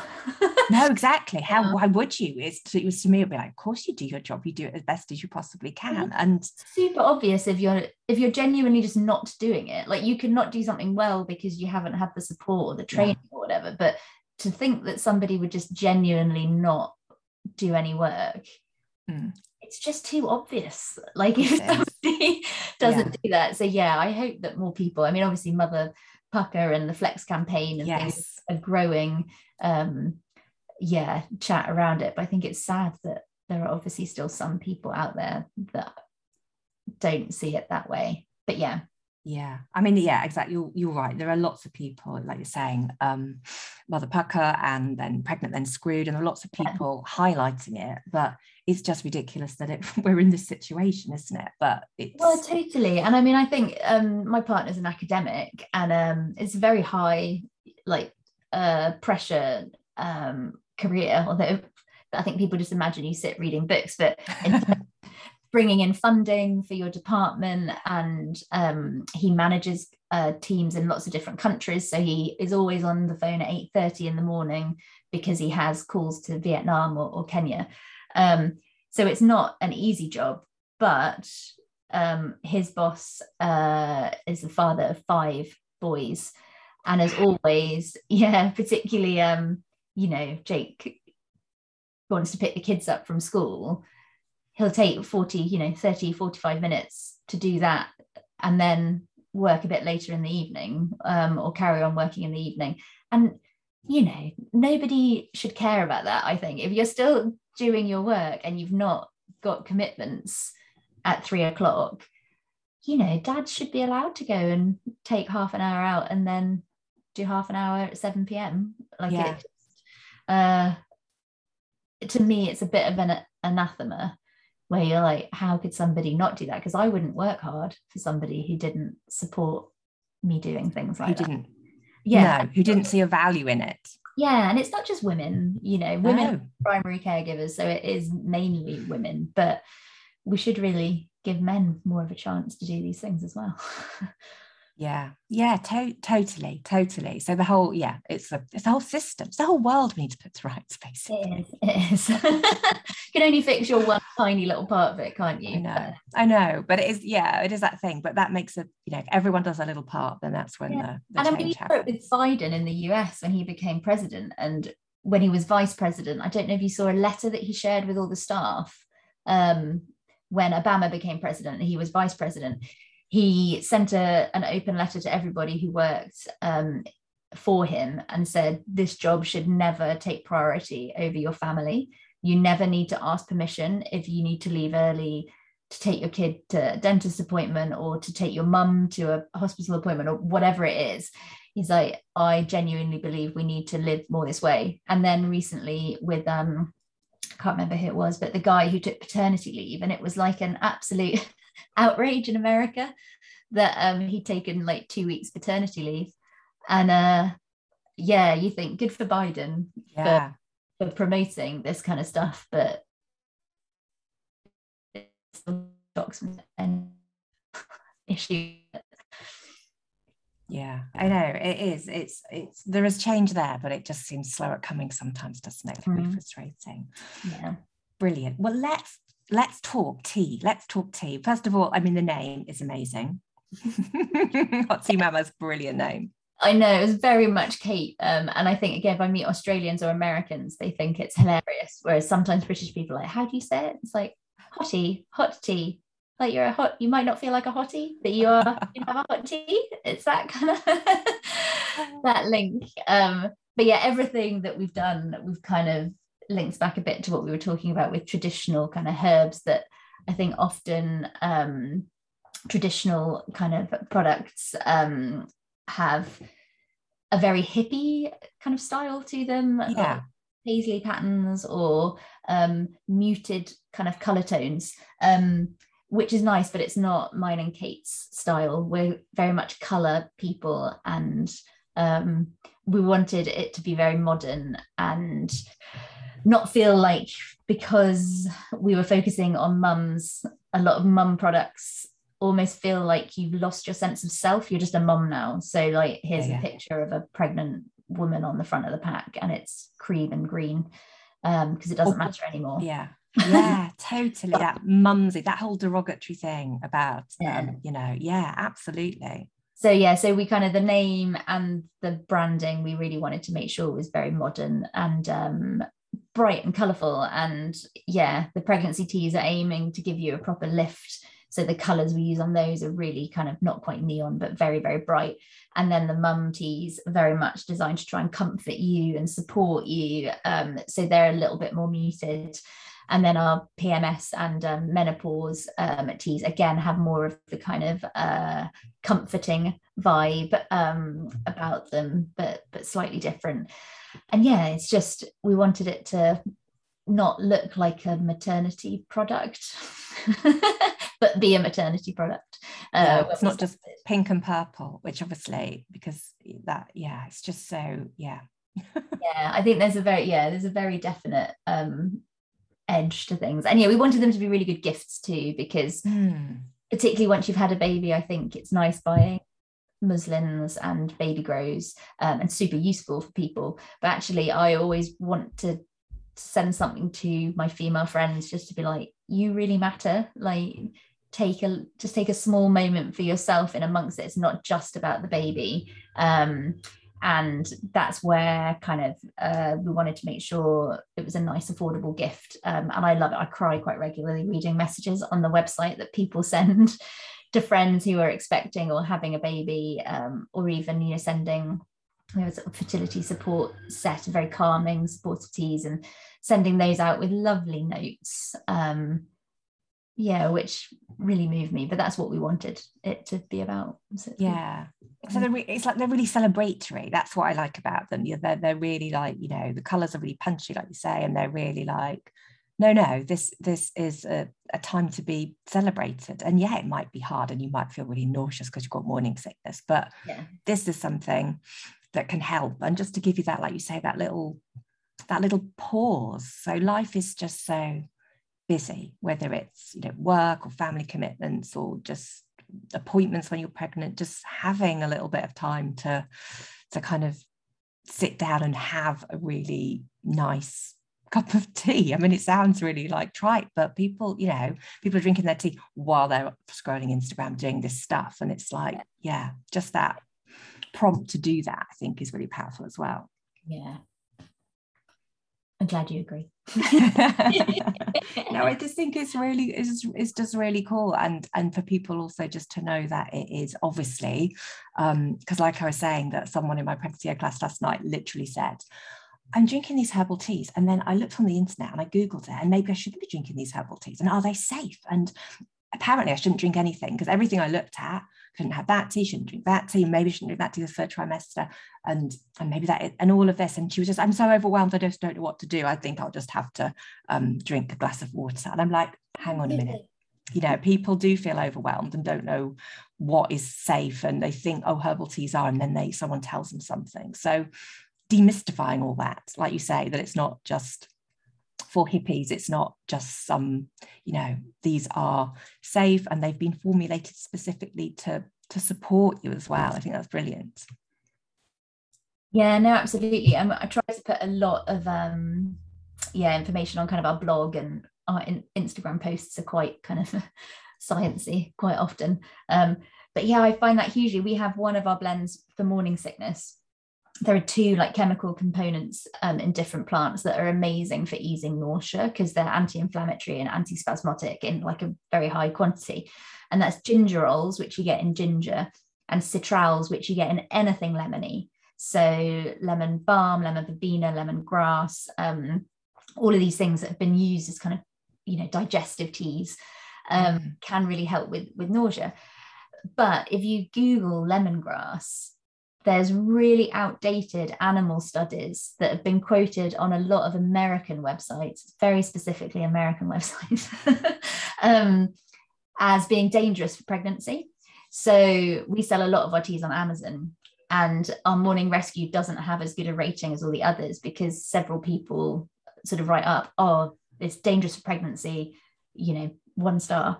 no, exactly. How why would you? It's it was to me, it'd be like, of course you do your job. You do it as best as you possibly can. And super obvious if you're if you're genuinely just not doing it. Like you could not do something well because you haven't had the support or the training yeah. or whatever. But to think that somebody would just genuinely not do any work, mm. it's just too obvious. Like if somebody doesn't yeah. do that. So yeah, I hope that more people, I mean, obviously Mother Pukka and the Flex campaign and yes. things a growing um yeah chat around it. But i think it's sad that there are obviously still some people out there that don't see it that way. But yeah yeah. I mean yeah exactly. You're, you're right. There are lots of people like you're saying um mother Pukka and then pregnant then screwed and there are lots of people yeah. highlighting it but it's just ridiculous that it, we're in this situation isn't it? But it's well totally. And i mean i think um my partner's an academic and um it's a very high like uh, pressure um, career, although I think people just imagine you sit reading books, but bringing in funding for your department and um, he manages uh, teams in lots of different countries. So he is always on the phone at 8.30 in the morning because he has calls to Vietnam or, or Kenya. Um, so it's not an easy job, but um, his boss uh, is the father of five boys and as always yeah particularly um you know jake wants to pick the kids up from school he'll take 40 you know 30 45 minutes to do that and then work a bit later in the evening um, or carry on working in the evening and you know nobody should care about that i think if you're still doing your work and you've not got commitments at three o'clock you know dad should be allowed to go and take half an hour out and then do half an hour at 7 p.m. Like yeah. it, uh, to me, it's a bit of an anathema where you're like, how could somebody not do that? Because I wouldn't work hard for somebody who didn't support me doing things like who that. Didn't, yeah, no, who didn't see a value in it. Yeah, and it's not just women, you know, women no. primary caregivers, so it is mainly women, but we should really give men more of a chance to do these things as well. yeah. Yeah to- totally totally. So the whole yeah it's a it's a whole system. It's the whole world we need to put to rights basically. It is, it is. you can only fix your one tiny little part of it can't you? I know i know but it is yeah it is that thing but that makes it you know if everyone does a little part then that's when yeah. the, the and i mean it with biden in the us when he became president and when he was vice president i don't know if you saw a letter that he shared with all the staff um, when obama became president and he was vice president he sent a, an open letter to everybody who worked um, for him and said this job should never take priority over your family. You never need to ask permission if you need to leave early to take your kid to a dentist appointment or to take your mum to a hospital appointment or whatever it is. He's like i genuinely believe we need to live more this way. And then recently with um I can't remember who it was but the guy who took paternity leave and it was like an absolute outrage in America that um, he'd taken like two weeks paternity leave. And uh, yeah, you think good for Biden yeah. for, for promoting this kind of stuff, but it's an issue. Yeah, I know it is. It's it's there is change there, but it just seems slow at coming sometimes, doesn't it? It can mm. be frustrating. Yeah. Brilliant. Well, let's let's talk tea. Let's talk tea. First of all, I mean, the name is amazing. Hot Tea Mama's brilliant name. I know it was very much Kate. Um, and I think again, if I meet Australians or Americans, they think it's hilarious. Whereas sometimes British people are like, how do you say it? It's like hottie, hot tea. Like you're a hot, you might not feel like a hottie, but you are you have a hot tea. It's that kind of that link. Um, but yeah, everything that we've done, we've kind of links back a bit to what we were talking about with traditional kind of herbs that I think often um, traditional kind of products um, have a very hippie kind of style to them. Yeah. paisley patterns or um, muted kind of color tones, um, which is nice, but it's not mine and Kate's style. We're very much color people and um, we wanted it to be very modern and not feel like because we were focusing on mums, a lot of mum products almost feel like you've lost your sense of self. You're just a mum now. So like here's yeah, a picture of a pregnant woman on the front of the pack and it's cream and green because um, it doesn't matter anymore. Yeah. yeah, totally. That mumsy, that whole derogatory thing about, yeah. Um, you know, yeah, absolutely. So yeah, so we kind of the name and the branding, we really wanted to make sure was very modern and um, bright and colourful. And yeah, the pregnancy teas are aiming to give you a proper lift so the colours we use on those are really kind of not quite neon, but very, very bright. And then the mum teas are very much designed to try and comfort you and support you. Um, so they're a little bit more muted. And then our PMS and um, menopause um, teas again have more of the kind of uh, comforting vibe um, about them, but but slightly different. And yeah, it's just we wanted it to not look like a maternity product but be a maternity product. Uh, it's not just pink and purple which obviously because that yeah it's just so yeah. Yeah i think there's a very yeah there's a very definite um edge to things. And yeah we wanted them to be really good gifts too because mm. particularly once you've had a baby i think it's nice buying muslins and baby grows um, and super useful for people. But actually i always want to send something to my female friends just to be like you really matter. Like take a just take a small moment for yourself in amongst it. It's not just about the baby. Um, and that's where kind of uh, we wanted to make sure it was a nice affordable gift. Um, and i love it. I cry quite regularly reading messages on the website that people send to friends who are expecting or having a baby um, or even you know sending we have a sort of fertility support set, very calming, supportive teas, and sending those out with lovely notes. Um, yeah, which really moved me. But that's what we wanted it to be about. So yeah. So they're re- it's like they're really celebratory. That's what I like about them. Yeah, they're they're really like you know the colours are really punchy, like you say, and they're really like no no this this is a, a time to be celebrated. And yeah it might be hard and you might feel really nauseous because you've got morning sickness but yeah. this is something that can help. And just to give you that like you say that little that little pause. So life is just so busy whether it's you know work or family commitments or just appointments when you're pregnant just having a little bit of time to to kind of sit down and have a really nice cup of tea. I mean, it sounds really like trite, but people, you know, people are drinking their tea while they're scrolling Instagram doing this stuff. And it's like, yeah, just that prompt to do that, I think, is really powerful as well. Yeah. I'm glad you agree. no, I just think it's really it's, it's just really cool and and for people also just to know that it is obviously um because like I was saying that someone in my pregnancy class last night literally said I'm drinking these herbal teas. And then I looked on the internet and I Googled it, and maybe I shouldn't be drinking these herbal teas. And are they safe? And apparently I shouldn't drink anything because everything I looked at couldn't have that tea, shouldn't drink that tea, maybe shouldn't drink that tea the third trimester, and and maybe that and all of this. And she was just, I'm so overwhelmed, I just don't know what to do. I think I'll just have to um, drink a glass of water. And I'm like, hang on a minute. You know, people do feel overwhelmed and don't know what is safe, and they think, oh, herbal teas are, and then they someone tells them something. So demystifying all that, like you say, that it's not just for hippies it's not just some you know these are safe and they've been formulated specifically to to support you as well. I think that's brilliant. Yeah no absolutely. Um, i try to put a lot of um yeah information on kind of our blog and our in- instagram posts are quite kind of sciencey quite often. Um but yeah i find that hugely. We have one of our blends for morning sickness there are two like chemical components um, in different plants that are amazing for easing nausea because they're anti-inflammatory and anti-spasmodic in like a very high quantity. And that's gingerols which you get in ginger and citrals which you get in anything lemony. So lemon balm lemon verbena lemon grass um, all of these things that have been used as kind of you know digestive teas um, mm. can really help with with nausea. But if you google lemongrass there's really outdated animal studies that have been quoted on a lot of American websites, very specifically American websites, um, as being dangerous for pregnancy. So we sell a lot of our teas on Amazon, and our Morning Rescue doesn't have as good a rating as all the others because several people sort of write up, oh, it's dangerous for pregnancy, you know, one star.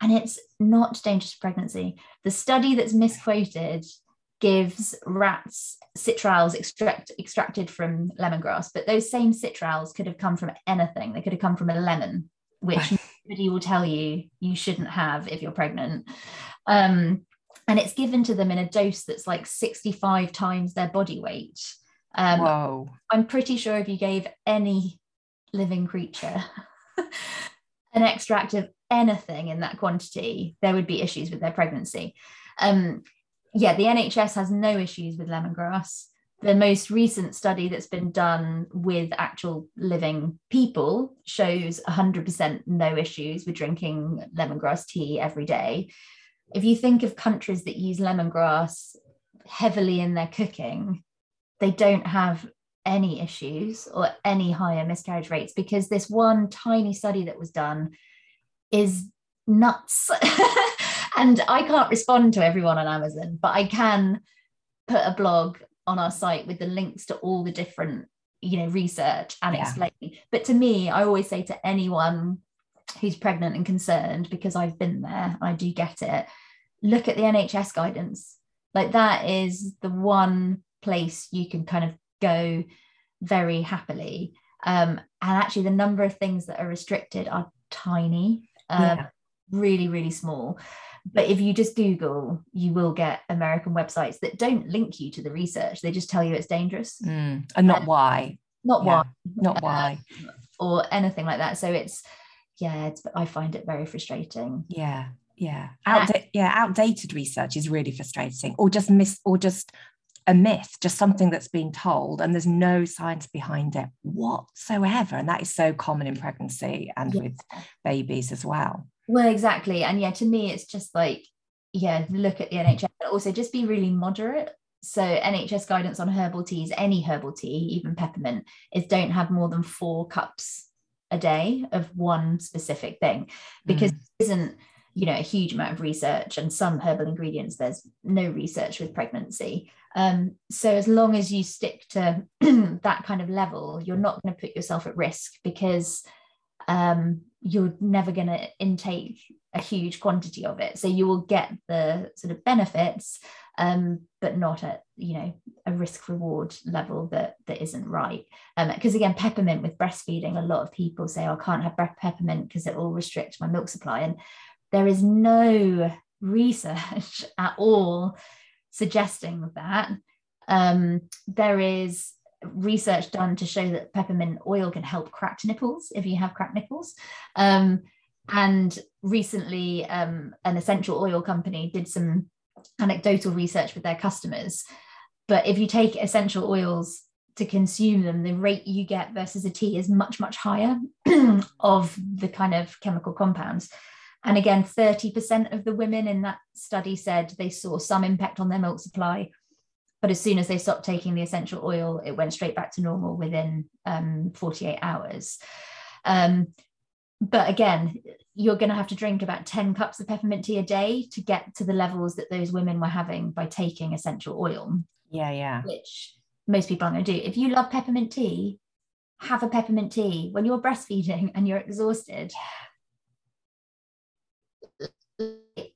And it's not dangerous for pregnancy. The study that's misquoted gives rats citrals extract, extracted from lemongrass, but those same citrals could have come from anything. They could have come from a lemon, which nobody will tell you you shouldn't have if you're pregnant. Um, and it's given to them in a dose that's like 65 times their body weight. Um, Whoa. I'm pretty sure if you gave any living creature an extract of anything in that quantity, there would be issues with their pregnancy. Um, yeah, the NHS has no issues with lemongrass. The most recent study that's been done with actual living people shows 100% no issues with drinking lemongrass tea every day. If you think of countries that use lemongrass heavily in their cooking, they don't have any issues or any higher miscarriage rates because this one tiny study that was done is nuts. and I can't respond to everyone on Amazon, but I can put a blog on our site with the links to all the different, you know, research and yeah. explain. But to me, I always say to anyone who's pregnant and concerned, because I've been there, I do get it, look at the NHS guidance. Like that is the one place you can kind of go very happily. Um, and actually, the number of things that are restricted are tiny, um, yeah. really, really small. But if you just Google, you will get American websites that don't link you to the research. They just tell you it's dangerous. Mm, and not why. Not yeah, why. Not why. or anything like that. So it's, yeah, it's, I find it very frustrating. Yeah. Yeah. Outda- yeah. Outdated research is really frustrating or just miss or just a myth, just something that's been told, and there's no science behind it whatsoever. And that is so common in pregnancy and yeah. with babies as well. Well, exactly. And yeah, to me, it's just like, yeah, look at the NHS, but also just be really moderate. So, NHS guidance on herbal teas, any herbal tea, even peppermint, is don't have more than four cups a day of one specific thing because mm. it isn't you know a huge amount of research and some herbal ingredients there's no research with pregnancy um, so as long as you stick to that kind of level you're not going to put yourself at risk because um, you're never going to intake a huge quantity of it. So you will get the sort of benefits um, but not at you know a risk reward level that that isn't right. Because um, again peppermint with breastfeeding a lot of people say oh, i can't have peppermint because it will restrict my milk supply. And there is no research at all suggesting that. Um, there is research done to show that peppermint oil can help cracked nipples if you have cracked nipples. Um, and recently, um, an essential oil company did some anecdotal research with their customers. But if you take essential oils to consume them, the rate you get versus a tea is much, much higher of the kind of chemical compounds. And again, 30% of the women in that study said they saw some impact on their milk supply but as soon as they stopped taking the essential oil, it went straight back to normal within um, 48 hours. Um, but again, you're going to have to drink about 10 cups of peppermint tea a day to get to the levels that those women were having by taking essential oil. Yeah, yeah. Which most people aren't going to do. If you love peppermint tea, have a peppermint tea when you're breastfeeding and you're exhausted. If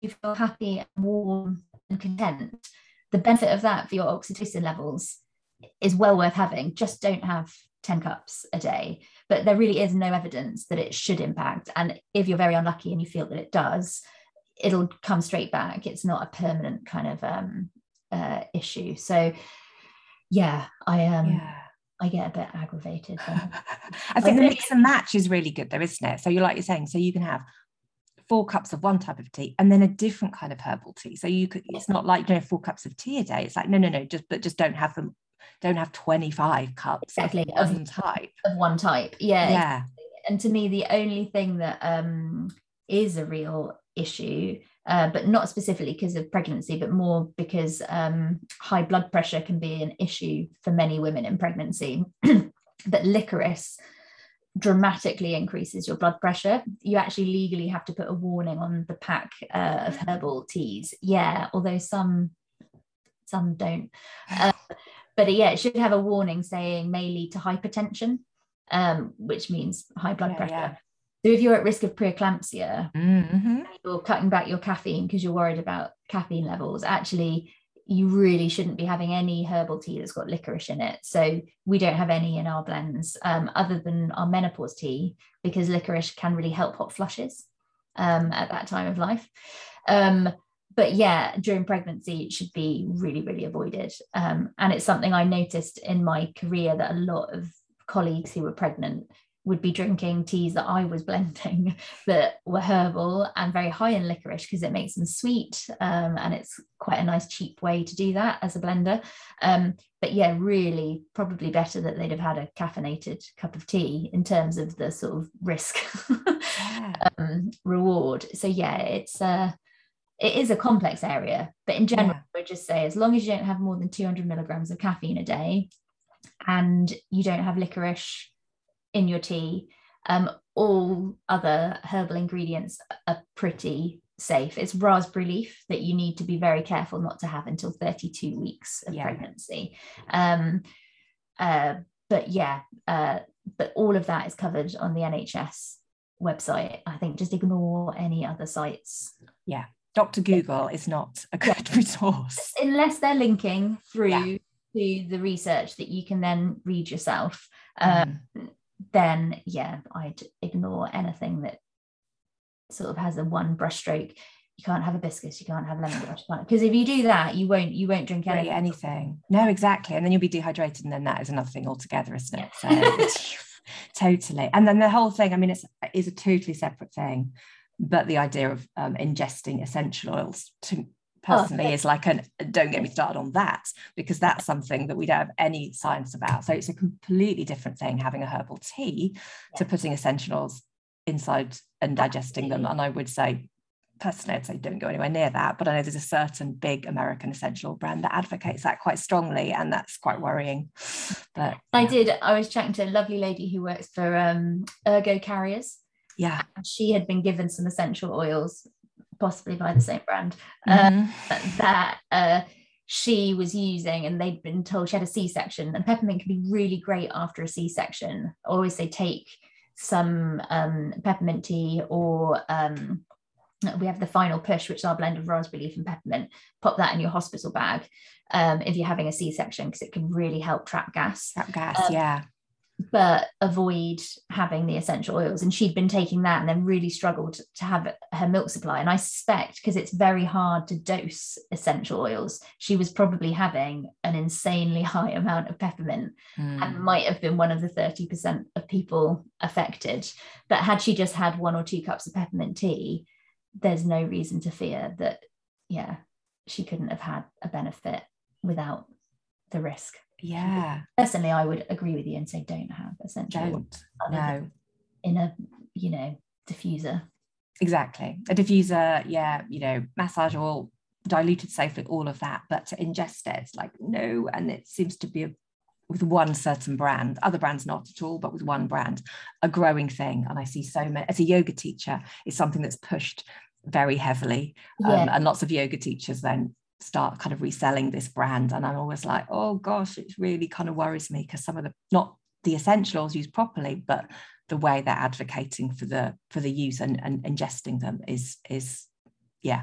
you feel happy and warm and content, the benefit of that for your oxytocin levels is well worth having. Just don't have 10 cups a day. But there really is no evidence that it should impact. And if you're very unlucky and you feel that it does, it'll come straight back. It's not a permanent kind of um, uh, issue. So, yeah, I um, yeah. I get a bit aggravated. I think the mix and match is really good, though, isn't it? So you like you're saying, so you can have four cups of one type of tea and then a different kind of herbal tea. So you could, it's not like you know four cups of tea a day. It's like no, no, no, just but just don't have them, don't have 25 cups exactly. of one type. Of one type. Yeah. Yeah. And to me, the only thing that um is a real issue, uh, but not specifically because of pregnancy, but more because um, high blood pressure can be an issue for many women in pregnancy. but licorice dramatically increases your blood pressure. You actually legally have to put a warning on the pack uh, of herbal teas. Yeah, although some some don't. Uh, but yeah, it should have a warning saying may lead to hypertension, um, which means high blood yeah, pressure. Yeah. So if you're at risk of preeclampsia, mm-hmm. you're cutting back your caffeine because you're worried about caffeine levels. Actually, you really shouldn't be having any herbal tea that's got licorice in it. So we don't have any in our blends um, other than our menopause tea because licorice can really help hot flushes um, at that time of life. Um, but yeah, during pregnancy, it should be really, really avoided. Um, and it's something I noticed in my career that a lot of colleagues who were pregnant would be drinking teas that I was blending that were herbal and very high in licorice because it makes them sweet um, and it's quite a nice cheap way to do that as a blender. Um, but yeah, really probably better that they'd have had a caffeinated cup of tea in terms of the sort of risk yeah. um, reward. So yeah, it's uh, it is a complex area, but in general, Yeah. I would just say as long as you don't have more than 200 milligrams of caffeine a day and you don't have licorice in your tea, um, all other herbal ingredients are pretty safe. It's raspberry leaf that you need to be very careful not to have until 32 weeks of Yeah. pregnancy. Um, uh, but yeah, uh, but all of that is covered on the NHS website. I think just ignore any other sites Yeah. Dr. Google is not a good resource. unless they're linking through Yeah. to the research that you can then read yourself. Um, Mm. Then yeah, I'd ignore anything that sort of has a one brushstroke. You can't have a hibiscus, you can't have lemongrass, because if you do that, you won't you won't drink anything. anything. No, exactly. And then you'll be dehydrated, and then that is another thing altogether, isn't it? So totally. And then the whole thing, I mean, it's is a totally separate thing. But the idea of um, ingesting essential oils to personally yeah. is like an don't get me started on that because that's something that we don't have any science about. So it's a completely different thing having a herbal tea to putting essential oils inside and digesting them. And I would say personally, I'd say don't go anywhere near that. But I know there's a certain big American essential brand that advocates that quite strongly, and that's quite worrying. But I did. I was chatting to a lovely lady who works for um, Ergo Carriers. yeah. She had been given some essential oils, possibly by the same brand, uh, Mhm. that uh, she was using, and they'd been told she had a C-section. And peppermint can be really great after a C-section. Always say take some um, peppermint tea, or um, we have the final push, which is our blend of raspberry leaf and peppermint. Pop that in your hospital bag um, if you're having a C-section, because it can really help trap gas Trap gas, Um, yeah. But avoid having the essential oils. And she'd been taking that and then really struggled to have her milk supply. And I suspect because it's very hard to dose essential oils, she was probably having an insanely high amount of peppermint and Mm. might have been one of the 30% of people affected. But had she just had one or two cups of peppermint tea, there's no reason to fear that, yeah, she couldn't have had a benefit without the risk. Yeah, Personally, I would agree with you and say don't have essential oils don't. No, in a you know diffuser exactly. A diffuser, yeah, you know, massage oil, diluted safely, all of that. But to ingest it, it's like, no. And it seems to be a, with one certain brand, other brands not at all, but with one brand, a growing thing. And I see so many, as a yoga teacher, it's something that's pushed very heavily. Um, yeah and lots of yoga teachers then start kind of reselling this brand. And I'm always like, oh gosh, it really kind of worries me because some of the, not the essentials used properly, but the way they're advocating for the for the use and, and ingesting them is is yeah.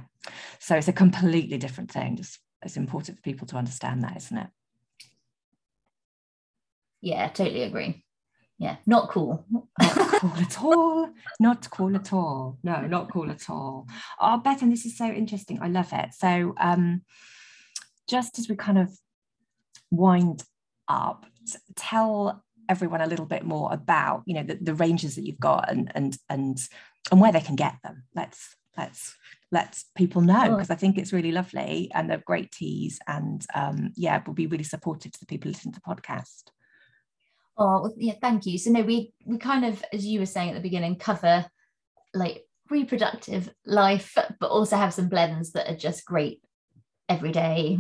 So it's a completely different thing. Just it's important for people to understand that isn't it? Yeah totally agree yeah not cool. Not cool at all. Not cool at all. No not cool at all. Oh Bethan this is so interesting. I love it. So um just as we kind of wind up tell everyone a little bit more about you know the, the ranges that you've got and and and and where they can get them. Let's let's let people know because i think it's really lovely and they're great teas and um yeah will be really supportive to the people listening to the podcast oh yeah thank you. So no we we kind of as you were saying at the beginning cover like reproductive life but also have some blends that are just great every day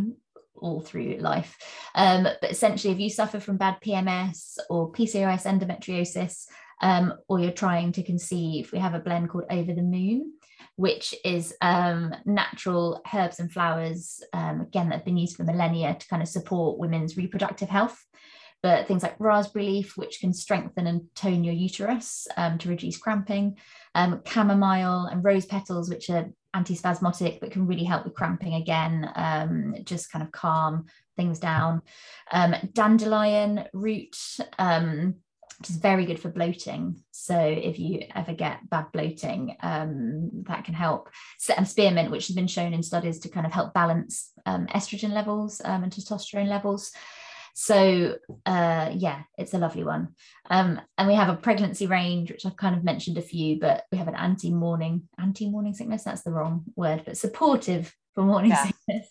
all through life. Um, but essentially if you suffer from bad pms or pcos endometriosis um, or you're trying to conceive we have a blend called over the moon which is um, natural herbs and flowers um, again that have been used for millennia to kind of support women's reproductive health but things like raspberry leaf, which can strengthen and tone your uterus um, to reduce cramping, um, chamomile and rose petals, which are antispasmodic but can really help with cramping again, um, just kind of calm things down. Um, dandelion root, um, which is very good for bloating. So if you ever get bad bloating, um, that can help. And spearmint, which has been shown in studies to kind of help balance estrogen levels and testosterone levels. So uh, yeah, it's a lovely one. Um, and we have a pregnancy range, which I've kind of mentioned a few, but we have an anti-morning, anti-morning sickness, that's the wrong word, but supportive for morning yeah. sickness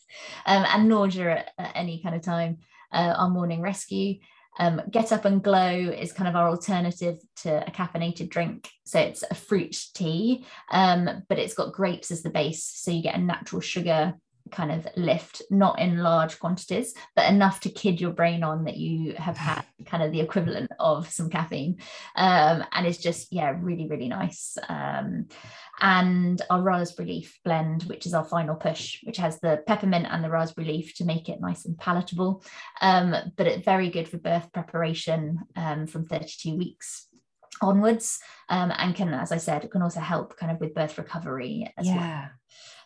um, and nausea at, at, any kind of time, uh, our morning rescue. Um, Get Up and Glow is kind of our alternative to a caffeinated drink. So it's a fruit tea, um, but it's got grapes as the base. So you get a natural sugar kind of lift, not in large quantities, but enough to kid your brain on that you have had kind of the equivalent of some caffeine. Um, and it's just, yeah, really, really nice. Um, and our raspberry leaf blend, which is our final push, which has the peppermint and the raspberry leaf to make it nice and palatable. Um, but it's very good for birth preparation um, from 32 weeks onwards um, and can as i said it can also help kind of with birth recovery as yeah. well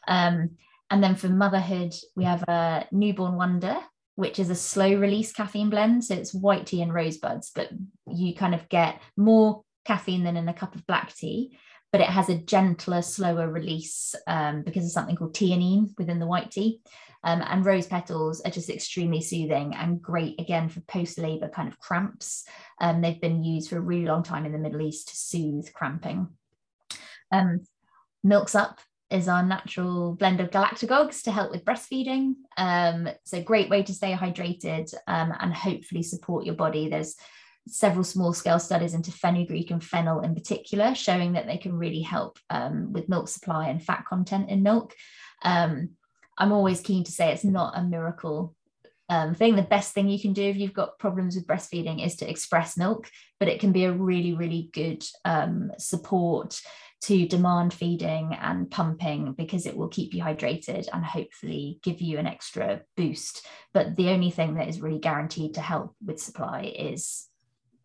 um, and then for motherhood, we have a newborn wonder, which is a slow release caffeine blend. So it's white tea and rosebuds, but you kind of get more caffeine than in a cup of black tea, but it has a gentler, slower release um, because of something called theanine within the white tea. Um, and rose petals are just extremely soothing and great again for post labor kind of cramps. Um, they've been used for a really long time in the Middle East to soothe cramping. Um, Milks Up is our natural blend of galactagogues to help with breastfeeding. Um, so great way to stay hydrated um, and hopefully support your body. There's several small scale studies into fenugreek and fennel in particular, showing that they can really help um, with milk supply and fat content in milk. Um, I'm always keen to say it's not a miracle um, thing. The best thing you can do if you've got problems with breastfeeding is to express milk, but it can be a really, really good um, support to demand feeding and pumping because it will keep you hydrated and hopefully give you an extra boost. But the only thing that is really guaranteed to help with supply is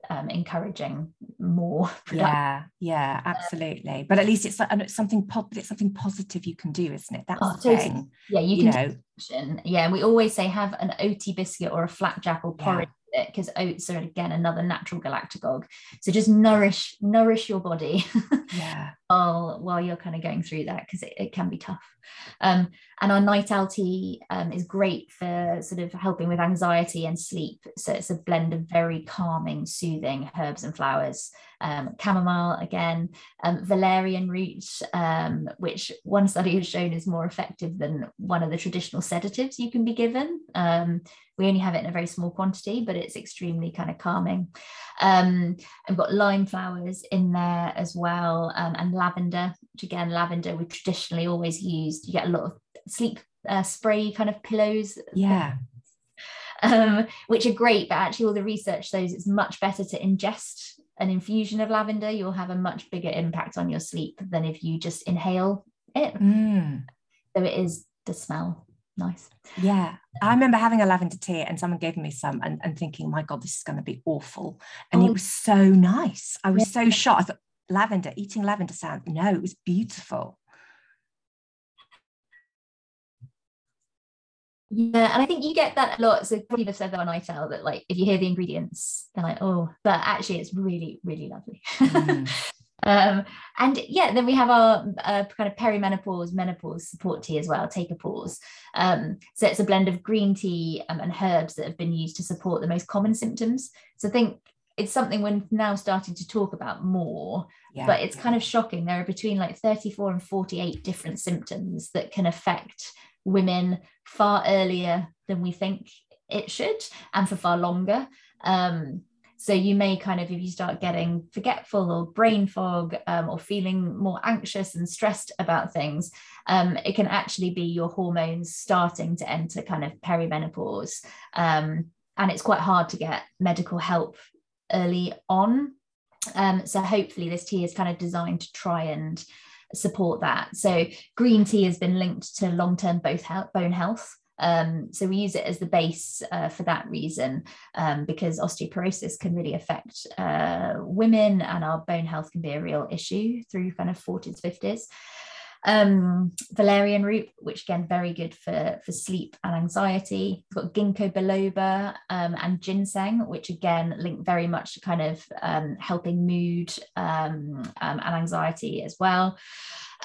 um, encouraging more. Yeah, yeah, absolutely. But at least it's, it's something po- it's something positive you can do, isn't it? That's oh, the totally. thing. Yeah, you, you can. Know. Yeah, we always say have an oaty biscuit or a flapjack or porridge it because oats are again another natural galactagogue. So just nourish nourish your body yeah. While while you're kind of going through that because it, it can be tough. Um, and our night tea um, is great for sort of helping with anxiety and sleep. So it's a blend of very calming, soothing herbs and flowers. Um, chamomile again, um, valerian root, um, which one study has shown is more effective than one of the traditional sedatives you can be given. Um, we only have it in a very small quantity, but it's extremely kind of calming. Um, I've got lime flowers in there as well, um, and lavender, which again, lavender we traditionally always used. You get a lot of sleep uh, spray kind of pillows. Yeah. Um, which are great, but actually, all the research shows it's much better to ingest an infusion of lavender. You'll have a much bigger impact on your sleep than if you just inhale it. Mm. So it is the smell nice. Yeah. I remember having a lavender tea and someone gave me some and, and thinking, my God, this is going to be awful. And oh. it was so nice. I was yeah. so shocked. I thought, lavender, eating lavender sound. No, it was beautiful. Yeah, and I think you get that a lot. So people have said that on ITEL that like if you hear the ingredients, they're like, oh, but actually it's really, really lovely. Mm. Um, and yeah, then we have our uh, kind of perimenopause, menopause support tea as well, take a pause. Um, so it's a blend of green tea um, and herbs that have been used to support the most common symptoms. So I think it's something we're now starting to talk about more, yeah. but it's kind of shocking. There are between like 34 and 48 different symptoms that can affect women far earlier than we think it should and for far longer. Um, so you may kind of, if you start getting forgetful or brain fog um, or feeling more anxious and stressed about things, um, it can actually be your hormones starting to enter kind of perimenopause. Um, and it's quite hard to get medical help early on. Um, so hopefully this tea is kind of designed to try and support that. So green tea has been linked to long-term both health, bone health Um, so we use it as the base uh, for that reason, um, because osteoporosis can really affect uh, women and our bone health can be a real issue through kind of 40s, 50s. Um, valerian root, which again, very good for, for sleep and anxiety. We've got ginkgo biloba um, and ginseng, which again link very much to kind of um, helping mood um, um, and anxiety as well.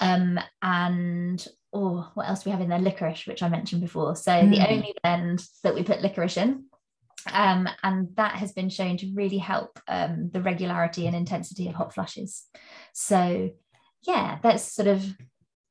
Um, and oh, what else do we have in there? Licorice, which I mentioned before. So mm. the only blend that we put licorice in. Um, and that has been shown to really help um, the regularity and intensity of hot flushes. So, yeah, that's sort of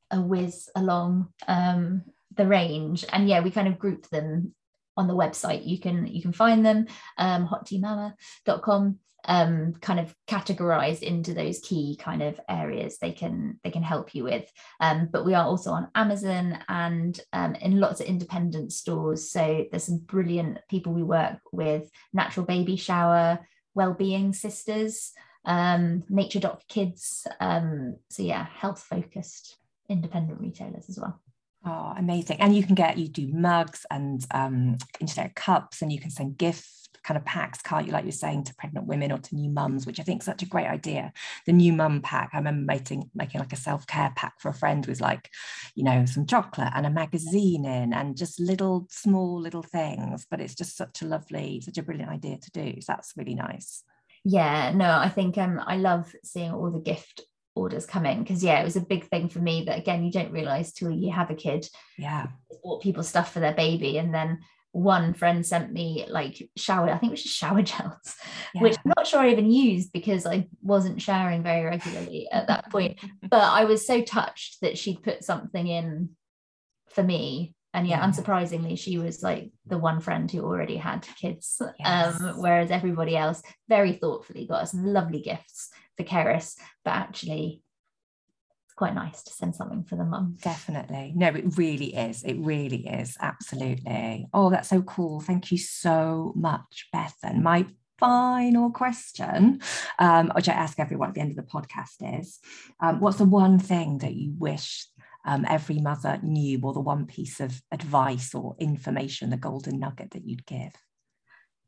a whiz along um, the range. And yeah, we kind of group them on the website. You can you can find them um, hotteamama.com um, kind of categorized into those key kind of areas they can they can help you with. Um, but we are also on amazon and um, in lots of independent stores. So there's some brilliant people we work with natural baby shower well-being sisters um, nature doc kids um, so yeah health focused independent retailers as well. Oh, amazing. And you can get, you do mugs and um, internet cups, and you can send gifts kind of packs, can't you, like you're saying, to pregnant women or to new mums, which I think is such a great idea. The new mum pack, I remember making making like a self-care pack for a friend with like, you know, some chocolate and a magazine in and just little small little things. But it's just such a lovely, such a brilliant idea to do. So that's really nice. Yeah, no, I think um I love seeing all the gift orders come in because yeah it was a big thing for me that again you don't realize till you have a kid yeah bought people stuff for their baby and then one friend sent me like shower, I think it was just shower gels, yeah. which I'm not sure I even used because I wasn't showering very regularly at that point. but I was so touched that she'd put something in for me. And yeah, unsurprisingly, she was like the one friend who already had kids. Um, yes. Um, whereas everybody else very thoughtfully got us lovely gifts for Keris, but actually quite nice to send something for the mum. Definitely. No, it really is. It really is. Absolutely. Oh, that's so cool. Thank you so much, Beth. And my final question, um, which I ask everyone at the end of the podcast is um, what's the one thing that you wish um, every mother knew, or the one piece of advice or information, the golden nugget that you'd give?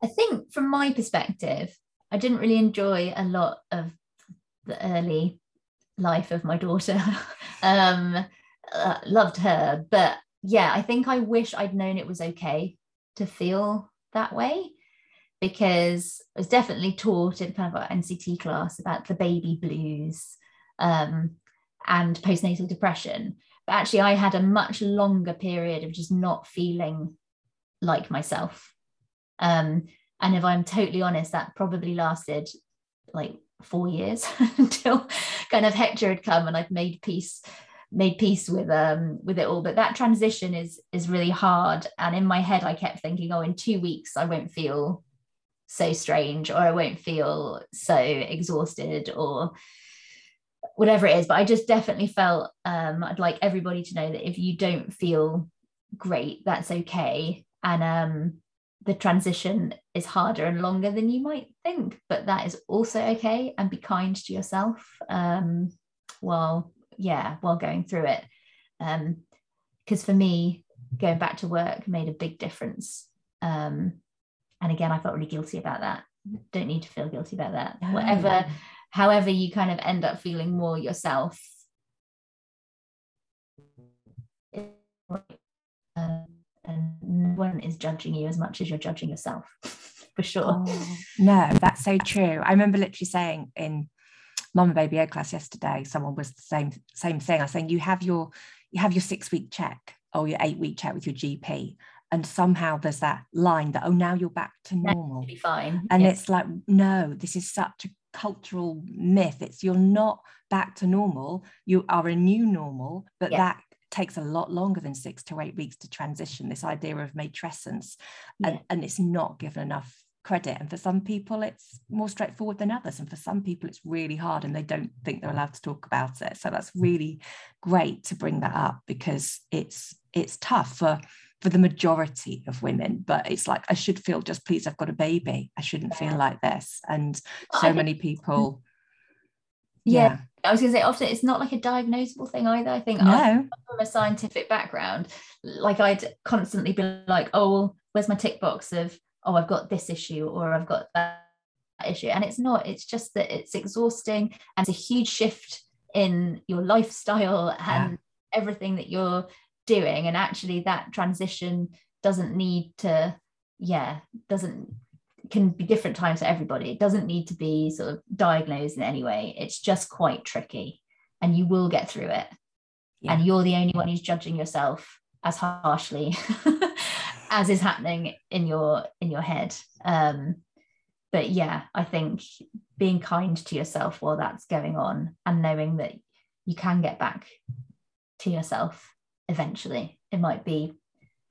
I think from my perspective, I didn't really enjoy a lot of the early life of my daughter. um, uh, loved her, but yeah, I think I wish I'd known it was okay to feel that way because I was definitely taught in kind of our NCT class about the baby blues um, and postnatal depression. But actually, I had a much longer period of just not feeling like myself. Um, and if I'm totally honest, that probably lasted like four years until kind of Hector had come and I'd made peace made peace with um with it all. But that transition is is really hard. And in my head I kept thinking oh in 2 weeks I won't feel so strange or I won't feel so exhausted or whatever it is. But I just definitely felt um I'd like everybody to know that if you don't feel great that's okay. And um the transition is harder and longer than you might think, but that is also okay. And be kind to yourself um, while, yeah, while going through it. Because um, for me, going back to work made a big difference. Um, and again, I felt really guilty about that. Don't need to feel guilty about that. Oh, Whatever, however, you kind of end up feeling more yourself. Um, and no one is judging you as much as you're judging yourself for sure. Oh, no that's so true. I remember literally saying in mom and baby ed class yesterday someone was the same same thing. I was saying you have your you have your six week check or your eight week check with your gp and somehow there's that line that oh now you're back to normal. be fine. And yes. it's like no this is such a cultural myth. It's you're not back to normal. You are a new normal but yeah. that takes a lot longer than six to eight weeks to transition this idea of matrescence yeah. and, and it's not given enough credit. And for some people it's more straightforward than others. And for some people it's really hard and they don't think they're allowed to talk about it. So that's mm. really great to bring that up because it's it's tough for for the majority of women. But it's like i should feel just please i've got a baby. I shouldn't feel like this. And so many people yeah. yeah I was going to say often it's not like a diagnosable thing either. I think No. I, from a scientific background, like I'd constantly be like, oh, well, where's my tick box of, oh, I've got this issue or I've got that issue. And it's not, it's just that it's exhausting and it's a huge shift in your lifestyle and everything that you're doing. And actually, that transition doesn't need to, yeah, doesn't can be different times for everybody. It doesn't need to be sort of diagnosed in any way. It's just quite tricky and you will get through it. Yeah. And you're the only one who's judging yourself as harshly as is happening in your in your head. Um, but yeah, I think being kind to yourself while that's going on and knowing that you can get back to yourself eventually. It might be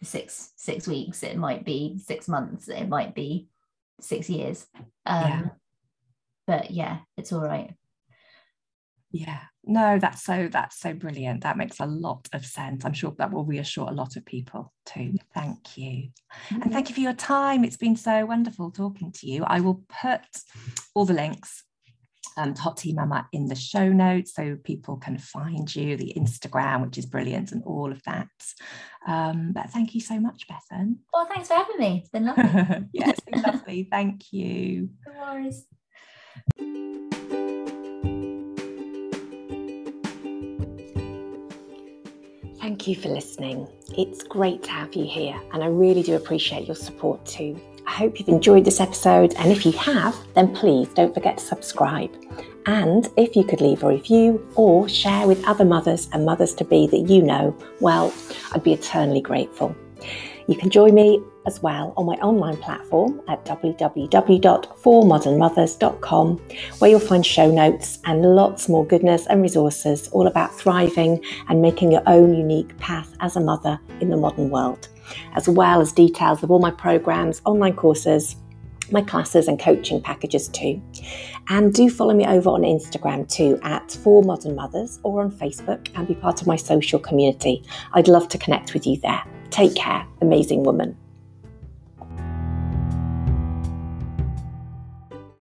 six six weeks, it might be six months, it might be six years. Um, Yeah. But yeah, it's all right. Yeah, no, that's so that's so brilliant. That makes a lot of sense. I'm sure that will reassure a lot of people too. Thank you. And thank you for your time. It's been so wonderful talking to you. I will put all the links um, to Hot Tea Mama in the show notes so people can find you, the Instagram, which is brilliant, and all of that. Um, but thank you so much, Bethan. Well, thanks for having me. It's been lovely. yeah, it's been lovely. Thank you. no worries. Thank you for listening. It's great to have you here, and I really do appreciate your support too. I hope you've enjoyed this episode, and if you have, then please don't forget to subscribe. And if you could leave a review or share with other mothers and mothers to be that you know, well, I'd be eternally grateful. You can join me as well on my online platform at www.formodernmothers.com, where you'll find show notes and lots more goodness and resources all about thriving and making your own unique path as a mother in the modern world, as well as details of all my programs, online courses, my classes and coaching packages too. And do follow me over on Instagram too at For Modern Mothers or on Facebook and be part of my social community. I'd love to connect with you there. Take care, amazing woman.